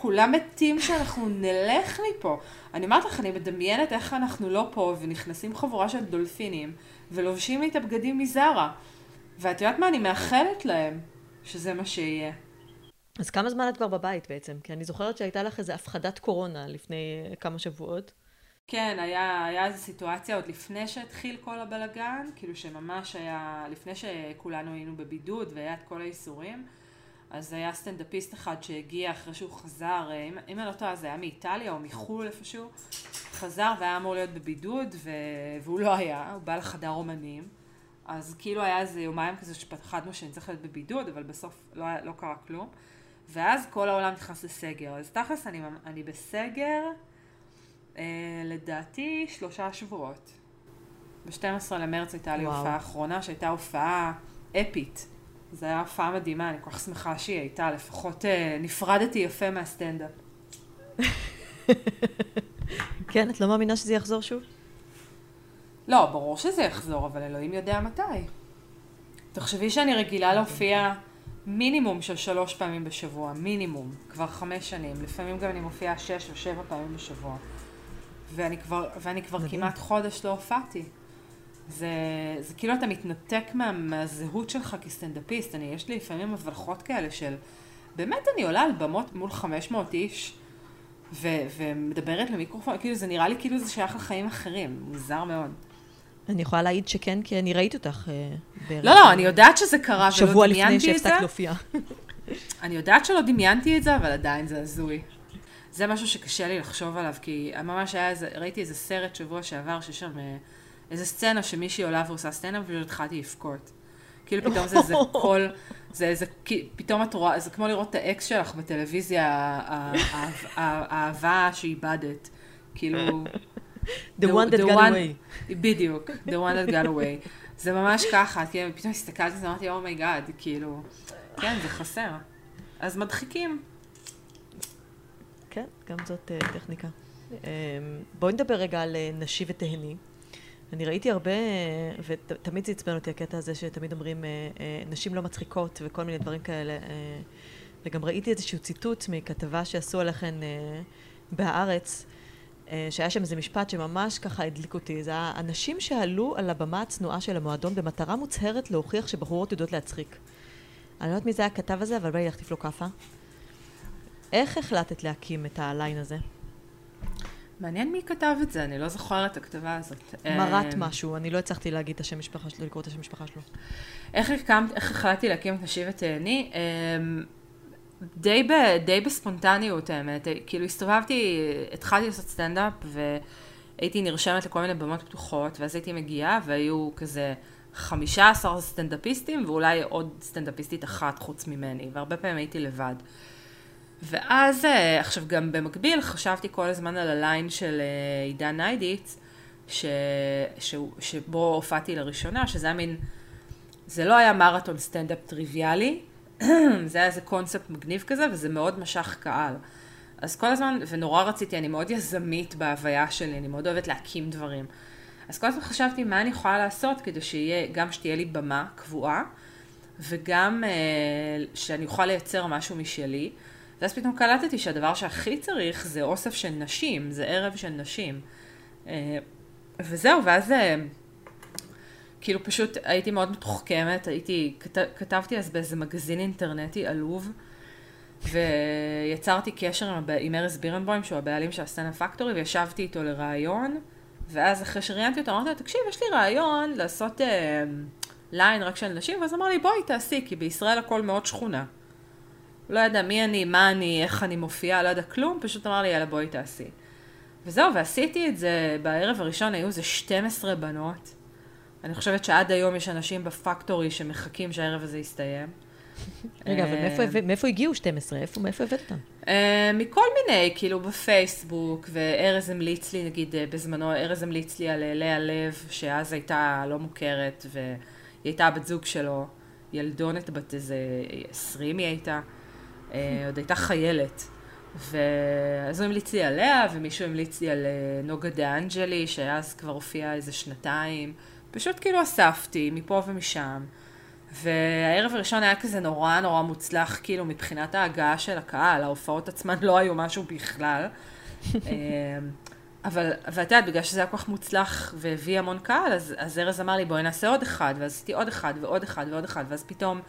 כולם מתים שאנחנו נלך מפה. אני אומרת לך, אני מדמיינת איך אנחנו לא פה, ונכנסים חבורה של דולפינים, ולובשים לי את הבגדים מזרה. ואת יודעת מה? אני מאחלת להם שזה מה שיהיה. אז כמה זמן את כבר בבית בעצם? כי אני זוכרת שהייתה לך איזו הפחדת קורונה לפני כמה שבועות. כן, היה, היה איזו סיטואציה עוד לפני שהתחיל כל הבלגן, כאילו שממש היה, לפני שכולנו היינו בבידוד והיה את כל האיסורים, אז היה סטנדאפיסט אחד שהגיע אחרי שהוא חזר, אם, אם אני לא טועה זה היה מאיטליה או מחו"ל איפשהו, חזר והיה אמור להיות בבידוד ו... והוא לא היה, הוא בא לחדר אומנים, אז כאילו היה איזה יומיים כזה שפחדנו שאני צריך להיות בבידוד, אבל בסוף לא, לא קרה כלום, ואז כל העולם נכנס לסגר, אז תכלס אני, אני בסגר, אה, לדעתי שלושה שבועות. ב-12 למרץ הייתה לי הופעה אחרונה, שהייתה הופעה אפית. זו הייתה הופעה מדהימה, אני כל כך שמחה שהיא הייתה, לפחות אה, נפרדתי יפה מהסטנדאפ. כן, את לא מאמינה שזה יחזור שוב? לא, ברור שזה יחזור, אבל אלוהים יודע מתי. תחשבי שאני רגילה להופיע מינימום של שלוש פעמים בשבוע, מינימום, כבר חמש שנים. לפעמים גם אני מופיעה שש או שבע פעמים בשבוע. ואני כבר, ואני כבר כמעט חודש לא הופעתי. זה, זה כאילו אתה מתנתק מה, מהזהות שלך כסטנדאפיסט. אני, יש לי לפעמים הבלחות כאלה של, באמת אני עולה על במות מול 500 איש ו, ומדברת למיקרופון, כאילו זה נראה לי כאילו זה שייך לחיים אחרים, מוזר מאוד. אני יכולה להעיד שכן, כי אני ראיתי אותך אה, בערך. לא, לא, אני יודעת שזה קרה ולא דמיינתי את זה. שבוע לפני שהפסקת להופיע. אני יודעת שלא דמיינתי את זה, אבל עדיין זה הזוי. זה משהו שקשה לי לחשוב עליו, כי ממש היה איזה, ראיתי איזה סרט שבוע שעבר, שיש שם אה, איזה סצנה שמישהי עולה ועושה סצנה, ופשוט התחלתי לבכות. כאילו פתאום זה איזה קול, זה איזה, פתאום את רואה, זה כמו לראות את האקס שלך בטלוויזיה, האהבה שאיבדת. כאילו... The one that got away. בדיוק, the one that got away. זה ממש ככה, כאילו, פתאום הסתכלתי ואמרתי, oh my God, oh כאילו, כן, זה חסר. אז מדחיקים. כן, גם זאת אה, טכניקה. אמ, בואי נדבר רגע על אה, נשי ותהני. אני ראיתי הרבה, ותמיד זה עצבן אותי הקטע הזה שתמיד אומרים, נשים לא מצחיקות וכל מיני דברים כאלה. וגם ראיתי איזשהו ציטוט מכתבה שעשו עליכן בהארץ, שהיה שם איזה משפט שממש ככה הדליק אותי. זה היה אנשים שעלו על הבמה הצנועה של המועדון במטרה מוצהרת להוכיח שבחורות יודעות להצחיק. אני לא יודעת מי זה הכתב הזה, אבל בא לי להחטיף לו כאפה. איך החלטת להקים את הליין הזה? מעניין מי כתב את זה, אני לא זוכרת את הכתבה הזאת. מרת אמ, משהו, אני לא הצלחתי להגיד את השם משפחה שלו, לקרוא את השם משפחה שלו. איך הקמת, איך החלטתי להקים את נשיב ותהני? אמ, די, ב, די בספונטניות האמת, כאילו הסתובבתי, התחלתי לעשות סטנדאפ והייתי נרשמת לכל מיני במות פתוחות ואז הייתי מגיעה והיו כזה חמישה עשר סטנדאפיסטים ואולי עוד סטנדאפיסטית אחת חוץ ממני והרבה פעמים הייתי לבד. ואז אה, עכשיו גם במקביל חשבתי כל הזמן על הליין של אה, עידן ניידיץ ש... ש... שבו הופעתי לראשונה שזה היה מין זה לא היה מרתון סטנדאפ טריוויאלי זה היה איזה קונספט מגניב כזה, וזה מאוד משך קהל. אז כל הזמן, ונורא רציתי, אני מאוד יזמית בהוויה שלי, אני מאוד אוהבת להקים דברים. אז כל הזמן חשבתי מה אני יכולה לעשות כדי שיהיה, גם שתהיה לי במה קבועה, וגם אה, שאני אוכל לייצר משהו משלי. ואז פתאום קלטתי שהדבר שהכי צריך זה אוסף של נשים, זה ערב של נשים. אה, וזהו, ואז... אה, כאילו פשוט הייתי מאוד מתוחכמת, הייתי, כת, כתבתי אז באיזה מגזין אינטרנטי עלוב, ויצרתי קשר עם, עם ארז בירנבוים, שהוא הבעלים של הסצנה פקטורי, וישבתי איתו לראיון, ואז אחרי שראיינתי אותו, אמרתי לו, תקשיב, יש לי רעיון לעשות אה, ליין רק של נשים, ואז אמר לי, בואי תעשי, כי בישראל הכל מאוד שכונה. לא ידע מי אני, מה אני, איך אני מופיעה, לא ידע כלום, פשוט אמר לי, יאללה, בואי תעשי. וזהו, ועשיתי את זה, בערב הראשון היו איזה 12 בנות. אני חושבת שעד היום יש אנשים בפקטורי שמחכים שהערב הזה יסתיים. רגע, אבל מאיפה, אה, מאיפה הגיעו 12? איפה, מאיפה הבאת אותם? אה, מכל מיני, כאילו בפייסבוק, וארז המליץ לי, נגיד אה, בזמנו, ארז המליץ לי על לאה לב, שאז הייתה לא מוכרת, והיא הייתה הבת זוג שלו, ילדונת בת איזה 20 היא הייתה, עוד הייתה חיילת. ואז הוא המליץ לי עליה, ומישהו המליץ לי על נוגה דה אנג'לי, שאז כבר הופיעה איזה שנתיים. פשוט כאילו אספתי מפה ומשם. והערב הראשון היה כזה נורא נורא מוצלח, כאילו מבחינת ההגעה של הקהל, ההופעות עצמן לא היו משהו בכלל. אמ, אבל, ואת יודעת, בגלל שזה היה כל כך מוצלח והביא המון קהל, אז, אז ארז אמר לי, בואי נעשה עוד אחד, ואז עשיתי עוד אחד ועוד אחד ועוד אחד, ואז פתאום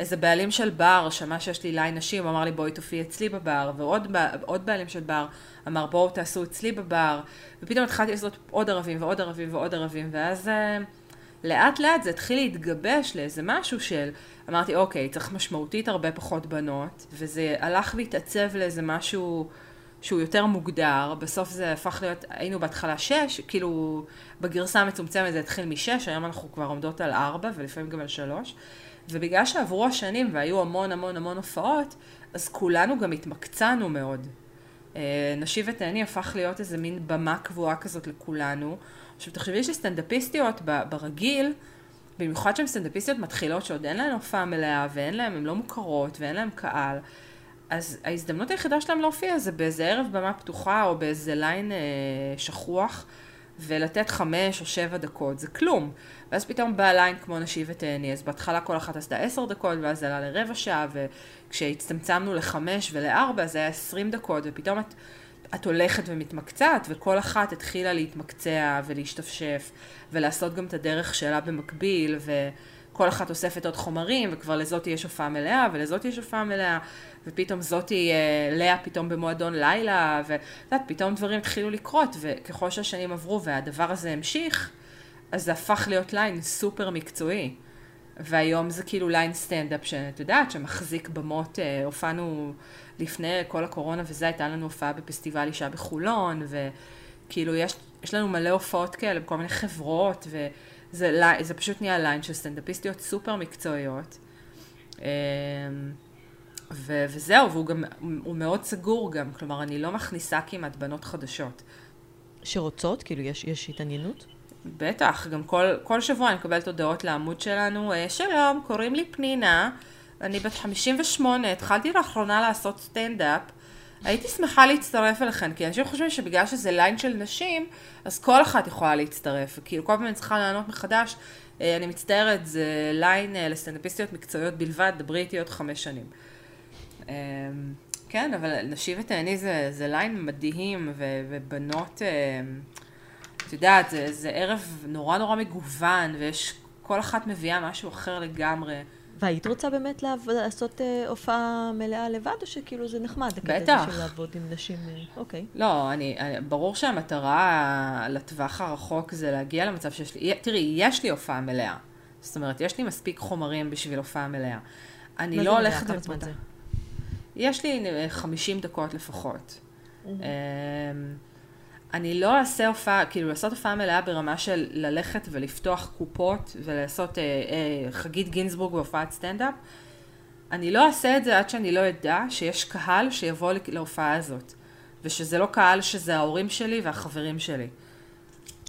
איזה בעלים של בר שמע שיש לי ליין נשים, אמר לי, בואי תופיעי אצלי בבר, ועוד בעלים של בר אמר, בואו תעשו אצלי בבר, ופתאום התחלתי לעשות עוד ערבים ועוד ערבים ועוד ערבים, ואז אה, לאט לאט זה התחיל להתגבש לאיזה משהו של, אמרתי, אוקיי, צריך משמעותית הרבה פחות בנות, וזה הלך והתעצב לאיזה משהו שהוא יותר מוגדר, בסוף זה הפך להיות, היינו בהתחלה שש, כאילו בגרסה המצומצמת זה התחיל משש, היום אנחנו כבר עומדות על ארבע ולפעמים גם על שלוש, ובגלל שעברו השנים והיו המון המון המון הופעות, אז כולנו גם התמקצענו מאוד. אה, נשי ותהני הפך להיות איזה מין במה קבועה כזאת לכולנו. עכשיו תחשבי שסטנדאפיסטיות ברגיל, במיוחד שהן סטנדאפיסטיות מתחילות שעוד אין להן הופעה מלאה ואין להן, הן לא מוכרות ואין להן קהל, אז ההזדמנות היחידה שלהן להופיע זה באיזה ערב במה פתוחה או באיזה ליין אה, שכוח ולתת חמש או שבע דקות, זה כלום. ואז פתאום בא ליין כמו נשי ותהני, אז בהתחלה כל אחת עשתה עשר דקות ואז זה עלה לרבע שעה וכשהצטמצמנו לחמש ולארבע זה היה עשרים דקות ופתאום את, את הולכת ומתמקצעת וכל אחת התחילה להתמקצע ולהשתפשף ולעשות גם את הדרך שלה במקביל וכל אחת אוספת עוד חומרים וכבר לזאתי יש הופעה מלאה ולזאתי יש הופעה מלאה ופתאום זאתי אה, לאה פתאום במועדון לילה ואת יודעת פתאום דברים התחילו לקרות וככל שהשנים עברו והדבר הזה המשיך אז זה הפך להיות ליין סופר מקצועי. והיום זה כאילו ליין סטנדאפ שאת יודעת, שמחזיק במות, אה, הופענו לפני כל הקורונה וזה, הייתה לנו הופעה בפסטיבל אישה בחולון, וכאילו יש, יש לנו מלא הופעות כאלה בכל מיני חברות, וזה זה פשוט נהיה ליין של סטנדאפיסטיות סופר מקצועיות. אה, ו, וזהו, והוא גם, הוא מאוד סגור גם, כלומר, אני לא מכניסה כמעט בנות חדשות. שרוצות? כאילו, יש, יש התעניינות? בטח, גם כל, כל שבוע אני מקבלת הודעות לעמוד שלנו, אה, שלום, קוראים לי פנינה, אני בת 58, התחלתי לאחרונה לעשות סטנדאפ, הייתי שמחה להצטרף אליכם, כי אנשים חושבים שבגלל שזה ליין של נשים, אז כל אחת יכולה להצטרף. כאילו, כל פעם אני צריכה לענות מחדש, אה, אני מצטערת, זה ליין אה, לסטנדאפיסטיות מקצועיות בלבד, דברי איתי עוד חמש שנים. אה, כן, אבל נשי ותהני זה, זה ליין מדהים, ו, ובנות, את יודעת, זה, זה ערב נורא נורא מגוון, ויש, כל אחת מביאה משהו אחר לגמרי. והיית רוצה באמת לעבוד, לעשות אה, הופעה מלאה לבד, או שכאילו זה נחמד? בטח. של לעבוד עם נשים, אה, אוקיי. לא, אני, אני, ברור שהמטרה לטווח הרחוק זה להגיע למצב שיש לי, תראי, יש לי הופעה מלאה. זאת אומרת, יש לי מספיק חומרים בשביל הופעה מלאה. אני לא הולכת... כמה זמן זה? יש לי 50 אה, דקות לפחות. Mm-hmm. אני לא אעשה הופעה, כאילו לעשות הופעה מלאה ברמה של ללכת ולפתוח קופות ולעשות אה, אה, חגית גינזבורג בהופעת סטנדאפ. אני לא אעשה את זה עד שאני לא אדע שיש קהל שיבוא להופעה הזאת. ושזה לא קהל שזה ההורים שלי והחברים שלי.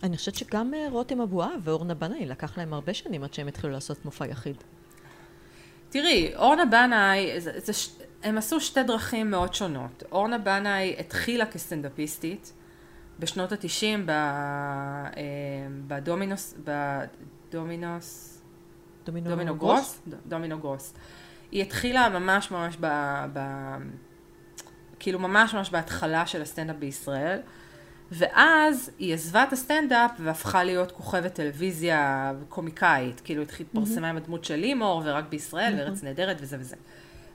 אני חושבת שגם אה, רותם אבואב ואורנה בנאי לקח להם הרבה שנים עד שהם התחילו לעשות מופע יחיד. תראי, אורנה בנאי, זה, זה, הם עשו שתי דרכים מאוד שונות. אורנה בנאי התחילה כסטנדאפיסטית. בשנות התשעים אה, בדומינוס, בדומינוס, דומינו, דומינו גרוס? דומינו גרוס. היא התחילה ממש ממש ב... ב כאילו ממש ממש בהתחלה של הסטנדאפ בישראל, ואז היא עזבה את הסטנדאפ והפכה להיות כוכבת טלוויזיה קומיקאית, כאילו התחילה להתפרסמה עם הדמות של לימור ורק בישראל וארץ נהדרת וזה וזה.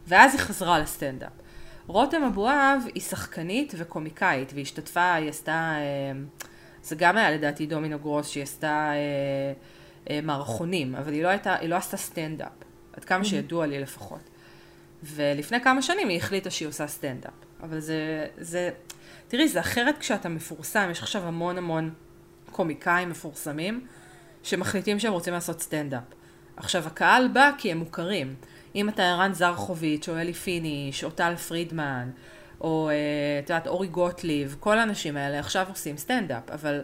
ואז היא חזרה לסטנדאפ. רותם אבואב היא שחקנית וקומיקאית, והיא השתתפה, היא עשתה, אה, זה גם היה לדעתי דומינו גרוס, שהיא עשתה אה, אה, מערכונים, אבל היא לא, הייתה, היא לא עשתה סטנדאפ, עד כמה. שידוע לי לפחות. ולפני כמה שנים היא החליטה שהיא עושה סטנדאפ. אבל זה, זה, תראי, זה אחרת כשאתה מפורסם, יש עכשיו המון המון קומיקאים מפורסמים, שמחליטים שהם רוצים לעשות סטנדאפ. עכשיו, הקהל בא כי הם מוכרים. אם אתה ערן זרחוביץ', או אלי פיניש, או טל פרידמן, או אה, את יודעת, אורי גוטליב, כל האנשים האלה עכשיו עושים סטנדאפ, אבל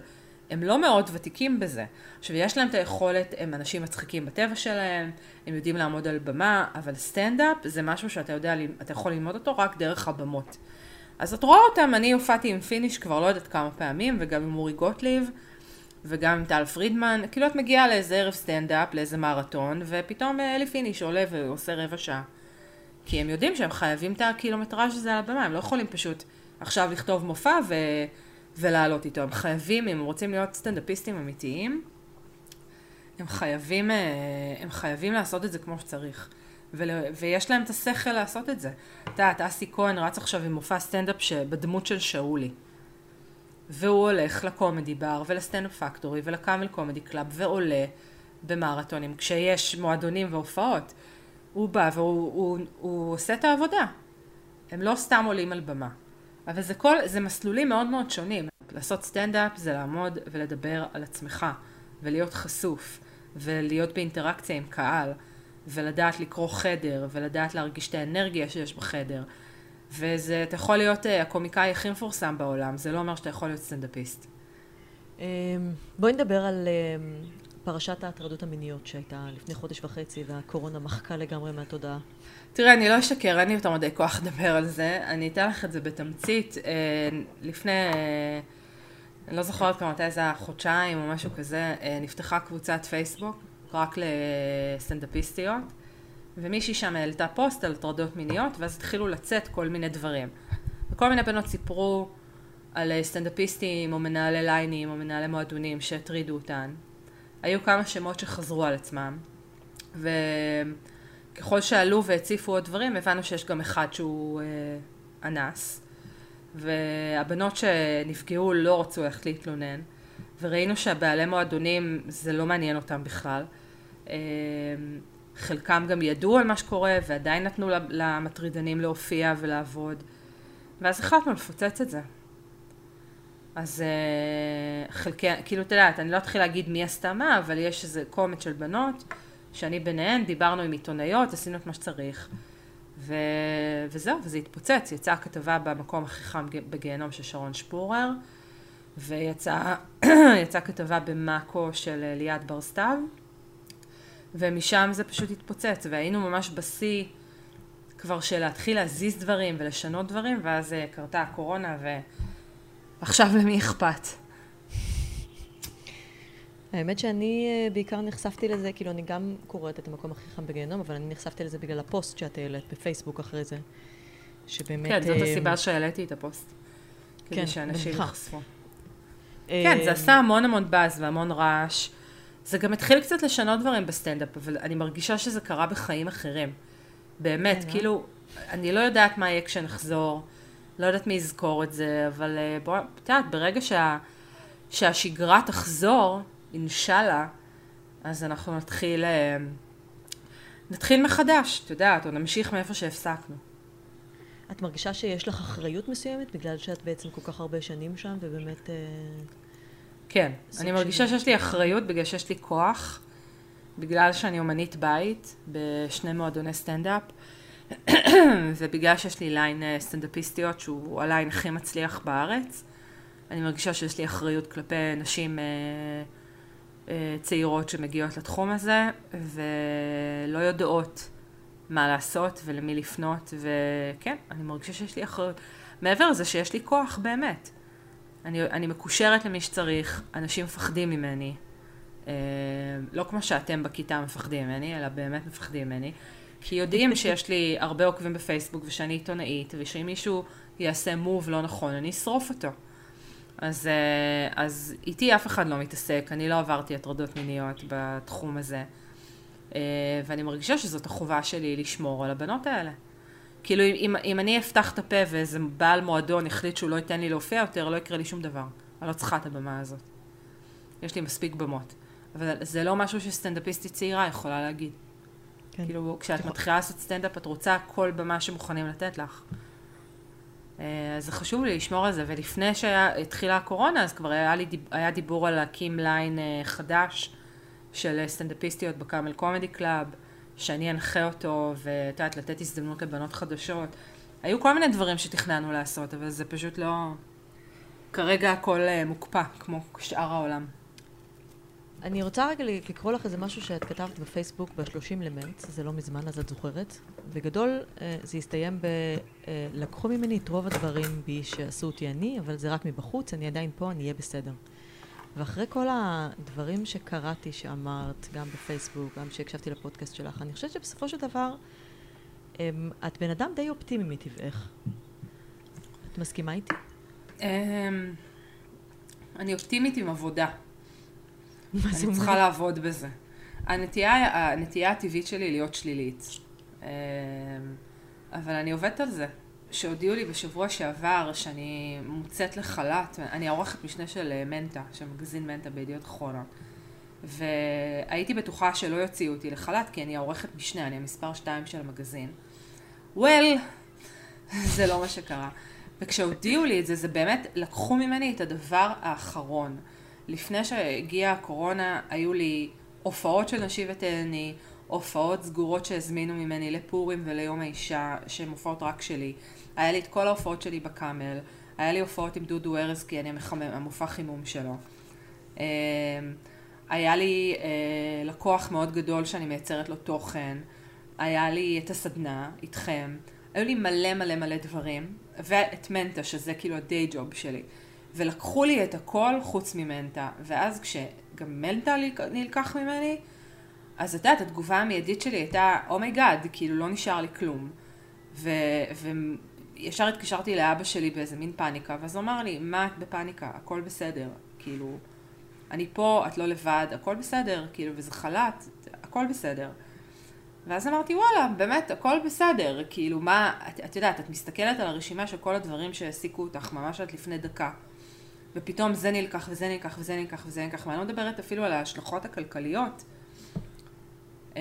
הם לא מאוד ותיקים בזה. עכשיו, יש להם את היכולת, הם אנשים מצחיקים בטבע שלהם, הם יודעים לעמוד על במה, אבל סטנדאפ זה משהו שאתה יודע, אתה יכול ללמוד אותו רק דרך הבמות. אז את רואה אותם, אני הופעתי עם פיניש כבר לא יודעת כמה פעמים, וגם עם אורי גוטליב. וגם עם טל פרידמן, כאילו את מגיעה לאיזה ערב סטנדאפ, לאיזה מרתון, ופתאום אה, אלי פיניש עולה ועושה רבע שעה. כי הם יודעים שהם חייבים את הקילומטראז' הזה על הבמה, הם לא יכולים פשוט עכשיו לכתוב מופע ו... ולעלות איתו. הם חייבים, אם הם רוצים להיות סטנדאפיסטים אמיתיים, הם חייבים, אה, הם חייבים לעשות את זה כמו שצריך. ול... ויש להם את השכל לעשות את זה. את יודעת, אסי כהן רץ עכשיו עם מופע סטנדאפ בדמות של שאולי. והוא הולך לקומדי בר ולסטנדאפ פקטורי ולקאמל קומדי קלאב ועולה במרתונים כשיש מועדונים והופעות. הוא בא והוא הוא, הוא עושה את העבודה. הם לא סתם עולים על במה. אבל זה, כל, זה מסלולים מאוד מאוד שונים. לעשות סטנדאפ זה לעמוד ולדבר על עצמך ולהיות חשוף ולהיות באינטראקציה עם קהל ולדעת לקרוא חדר ולדעת להרגיש את האנרגיה שיש בחדר וזה, אתה יכול להיות uh, הקומיקאי הכי מפורסם בעולם, זה לא אומר שאתה יכול להיות סטנדאפיסט. Um, בואי נדבר על um, פרשת ההטרדות המיניות שהייתה לפני חודש וחצי והקורונה מחקה לגמרי מהתודעה. תראה, אני לא אשקר, אין לי יותר מדי כוח לדבר על זה. אני אתן לך את זה בתמצית. Uh, לפני, uh, אני לא זוכרת כבר מתי זה היה, חודשיים או משהו כזה, נפתחה קבוצת פייסבוק רק לסטנדאפיסטיות. ומישהי שם העלתה פוסט על הטרדות מיניות, ואז התחילו לצאת כל מיני דברים. וכל מיני בנות סיפרו על אה, סטנדאפיסטים או מנהלי ליינים או מנהלי מועדונים שהטרידו אותן. היו כמה שמות שחזרו על עצמם, וככל שעלו והציפו עוד דברים, הבנו שיש גם אחד שהוא אה, אנס, והבנות שנפגעו לא רצו ללכת להתלונן, וראינו שהבעלי מועדונים זה לא מעניין אותם בכלל. אה, חלקם גם ידעו על מה שקורה ועדיין נתנו למטרידנים להופיע ולעבוד. ואז החלטנו לפוצץ את זה. אז uh, חלקי, כאילו, אתה יודעת, אני לא אתחיל להגיד מי עשתה מה, אבל יש איזה קומץ של בנות, שאני ביניהן, דיברנו עם עיתונאיות, עשינו את מה שצריך. ו... וזהו, וזה התפוצץ. יצאה כתבה במקום הכי חם בגיהנום של שרון שפורר, ויצאה כתבה במאקו של אה, ליאת בר סתיו. ומשם זה פשוט התפוצץ, והיינו ממש בשיא, כבר של להתחיל להזיז דברים ולשנות דברים, ואז אה, קרתה הקורונה, ועכשיו למי אכפת? האמת שאני אה, בעיקר נחשפתי לזה, כאילו אני גם קוראת את המקום הכי חם בגיהנום, אבל אני נחשפתי לזה בגלל הפוסט שאת העלית בפייסבוק אחרי זה. שבאמת... כן, זאת אה, הסיבה שהעליתי את הפוסט. כן, כדי שאנשים יחשפו. כן, זה עשה המון המון באז והמון רעש. זה גם התחיל קצת לשנות דברים בסטנדאפ, אבל אני מרגישה שזה קרה בחיים אחרים. באמת, אה? כאילו, אני לא יודעת מה יהיה כשנחזור, לא יודעת מי יזכור את זה, אבל אה, בואו, את יודעת, ברגע שה, שהשגרה תחזור, אינשאללה, אז אנחנו נתחיל, אה, נתחיל מחדש, את יודעת, או נמשיך מאיפה שהפסקנו. את מרגישה שיש לך אחריות מסוימת בגלל שאת בעצם כל כך הרבה שנים שם ובאמת... כן, אני מרגישה שיש לי אחריות בגלל שיש לי כוח, בגלל שאני אומנית בית בשני מועדוני סטנדאפ, ובגלל שיש לי ליין אה, סטנדאפיסטיות שהוא הליין הכי מצליח בארץ, אני מרגישה שיש לי אחריות כלפי נשים אה, אה, צעירות שמגיעות לתחום הזה, ולא יודעות מה לעשות ולמי לפנות, וכן, אני מרגישה שיש לי אחריות. מעבר לזה שיש לי כוח באמת. אני, אני מקושרת למי שצריך, אנשים מפחדים ממני. אה, לא כמו שאתם בכיתה מפחדים ממני, אלא באמת מפחדים ממני. כי יודעים שיש לי הרבה עוקבים בפייסבוק ושאני עיתונאית, ושאם מישהו יעשה מוב לא נכון, אני אשרוף אותו. אז, אה, אז איתי אף אחד לא מתעסק, אני לא עברתי הטרדות מיניות בתחום הזה. אה, ואני מרגישה שזאת החובה שלי לשמור על הבנות האלה. כאילו אם, אם אני אפתח את הפה ואיזה בעל מועדון החליט שהוא לא ייתן לי להופיע יותר, לא יקרה לי שום דבר. אני לא צריכה את הבמה הזאת. יש לי מספיק במות. אבל זה לא משהו שסטנדאפיסטית צעירה יכולה להגיד. כן. כאילו, כשאת יכול... מתחילה לעשות סטנדאפ, את רוצה כל במה שמוכנים לתת לך. אה, אז זה חשוב לי לשמור על זה, ולפני שהתחילה הקורונה, אז כבר היה, לי, היה דיבור על להקים ליין אה, חדש של סטנדאפיסטיות ב Camel Comedy Club. שאני אנחה אותו, ואת יודעת, לתת הזדמנות לבנות חדשות. היו כל מיני דברים שתכננו לעשות, אבל זה פשוט לא... כרגע הכל אה, מוקפא, כמו שאר העולם. אני רוצה רגע לקרוא לך איזה משהו שאת כתבת בפייסבוק ב-30 למרץ, זה לא מזמן, אז את זוכרת. בגדול, אה, זה הסתיים ב... אה, לקחו ממני את רוב הדברים בי שעשו אותי אני, אבל זה רק מבחוץ, אני עדיין פה, אני אהיה בסדר. ואחרי כל הדברים שקראתי, שאמרת, גם בפייסבוק, גם שהקשבתי לפודקאסט שלך, אני חושבת שבסופו של דבר, אמ, את בן אדם די אופטימי מטבעך. את מסכימה איתי? אמ, אני אופטימית עם עבודה. אני צריכה לעבוד בזה. הנטייה, הנטייה הטבעית שלי להיות שלילית. אמ, אבל אני עובדת על זה. שהודיעו לי בשבוע שעבר שאני מוצאת לחל"ת, אני עורכת משנה של אה, מנטה, של מגזין מנטה בידיעות אחרונות. והייתי בטוחה שלא יוציאו אותי לחל"ת, כי אני העורכת משנה, אני המספר 2 של המגזין. well, זה לא מה שקרה. וכשהודיעו לי את זה, זה באמת, לקחו ממני את הדבר האחרון. לפני שהגיעה הקורונה, היו לי הופעות של נשי ותהני, הופעות סגורות שהזמינו ממני לפורים וליום האישה, שהן הופעות רק שלי. היה לי את כל ההופעות שלי בקאמל, היה לי הופעות עם דודו ארז כי אני המחמם, המופע חימום שלו. אמ, היה לי אה, לקוח מאוד גדול שאני מייצרת לו תוכן, היה לי את הסדנה איתכם, היו לי מלא מלא מלא דברים, ואת מנטה שזה כאילו ה day job שלי. ולקחו לי את הכל חוץ ממנטה, ואז כשגם מנטה נלקח ממני, אז את יודעת, התגובה המיידית שלי הייתה, oh my god, oh כאילו לא נשאר לי כלום. ו, וישר התקשרתי לאבא שלי באיזה מין פאניקה, ואז הוא אמר לי, מה את בפאניקה? הכל בסדר. כאילו, אני פה, את לא לבד, הכל בסדר, כאילו, וזה חל"ת, הכל בסדר. ואז אמרתי, וואלה, באמת, הכל בסדר. כאילו, מה, את, את יודעת, את מסתכלת על הרשימה של כל הדברים שהעסיקו אותך ממש עד לפני דקה. ופתאום זה נלקח וזה נלקח וזה נלקח וזה נלקח, ואני לא מדברת אפילו על ההשלכות הכלכליות. אמ,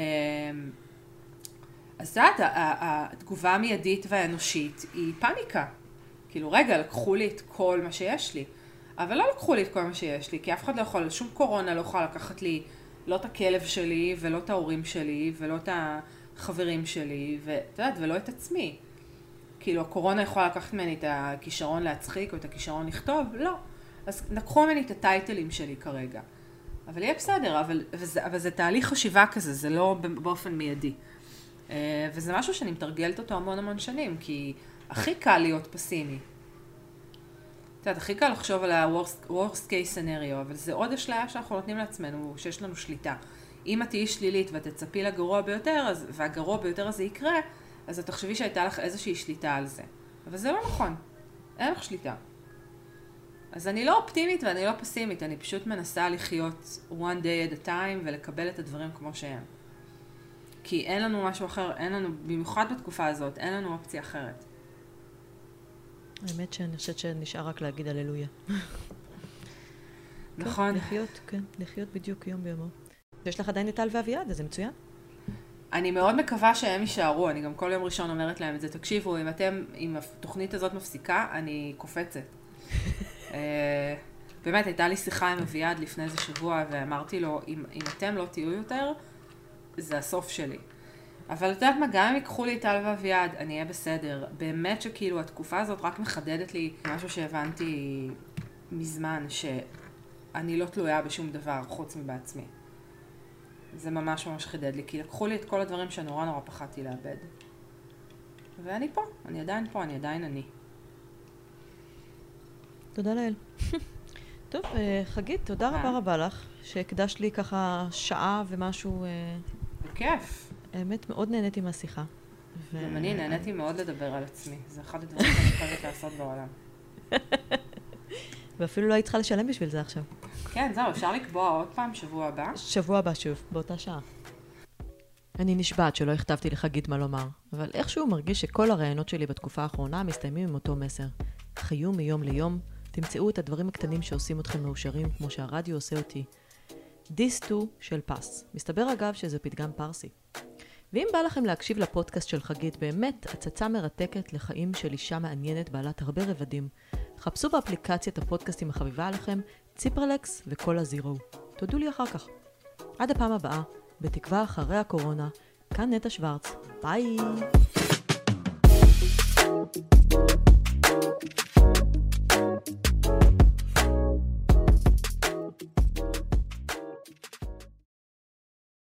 אז את יודעת, התגובה המיידית והאנושית היא פאניקה. כאילו, רגע, לקחו לי את כל מה שיש לי. אבל לא לקחו לי את כל מה שיש לי, כי אף אחד לא יכול, שום קורונה לא יכולה לקחת לי לא את הכלב שלי, ולא את ההורים שלי, ולא את החברים שלי, ואת יודעת, ולא את עצמי. כאילו, הקורונה יכולה לקחת ממני את הכישרון להצחיק, או את הכישרון לכתוב? לא. אז לקחו ממני את הטייטלים שלי כרגע. אבל יהיה בסדר, אבל, וזה, אבל זה תהליך חשיבה כזה, זה לא באופן מיידי. אה, וזה משהו שאני מתרגלת אותו המון המון שנים, כי הכי קל להיות פסימי. את יודעת, הכי קל לחשוב על ה-worst case scenario, אבל זה עוד אשליה שאנחנו נותנים לעצמנו, שיש לנו שליטה. אם את תהיי שלילית ואת תצפי לגרוע ביותר, אז, והגרוע ביותר הזה יקרה, אז את תחשבי שהייתה לך איזושהי שליטה על זה. אבל זה לא נכון. אין לך שליטה. אז אני לא אופטימית ואני לא פסימית, אני פשוט מנסה לחיות one day at a time ולקבל את הדברים כמו שהם. כי אין לנו משהו אחר, אין לנו, במיוחד בתקופה הזאת, אין לנו אופציה אחרת. האמת שאני חושבת שנשאר רק להגיד הללויה. נכון. לחיות, כן, לחיות בדיוק יום ביומו. יש לך עדיין את טל ואביעד, אז זה מצוין. אני מאוד מקווה שהם יישארו, אני גם כל יום ראשון אומרת להם את זה, תקשיבו, אם אתם, אם התוכנית הזאת מפסיקה, אני קופצת. אה, באמת, הייתה לי שיחה עם אביעד לפני איזה שבוע, ואמרתי לו, אם, אם אתם לא תהיו יותר, זה הסוף שלי. אבל את יודעת מה, גם אם ייקחו לי את טל ואביעד, אני אהיה בסדר. באמת שכאילו התקופה הזאת רק מחדדת לי משהו שהבנתי מזמן, שאני לא תלויה בשום דבר חוץ מבעצמי. זה ממש ממש חידד לי, כי לקחו לי את כל הדברים שנורא נורא פחדתי לאבד. ואני פה, אני עדיין פה, אני עדיין אני. תודה לאל. טוב, אה, חגית, תודה רבה רבה לך, שהקדשת לי ככה שעה ומשהו... אה, בכיף. האמת, מאוד נהניתי מהשיחה. גם אני נהניתי מאוד לדבר על עצמי, זה אחד הדברים שאני חייבת לעשות בעולם. ואפילו לא היית צריכה לשלם בשביל זה עכשיו. כן, זהו, אפשר לקבוע עוד פעם, שבוע הבא? שבוע הבא שוב, באותה שעה. אני נשבעת שלא הכתבתי לחגית מה לומר, אבל איכשהו מרגיש שכל הראיונות שלי בתקופה האחרונה מסתיימים עם אותו מסר. חיו מיום ליום, תמצאו את הדברים הקטנים שעושים אתכם מאושרים, כמו שהרדיו עושה אותי. דיסטו של פס. מסתבר אגב שזה פתגם פרסי. ואם בא לכם להקשיב לפודקאסט של חגית, באמת הצצה מרתקת לחיים של אישה מעניינת בעלת הרבה רבדים, חפשו באפליקציית הפודקאסטים החביבה עליכם, ציפרלקס וכל הזירו. תודו לי אחר כך. עד הפעם הבאה, בתקווה אחרי הקורונה, כאן נטע שוורץ, ביי! thank you Thank you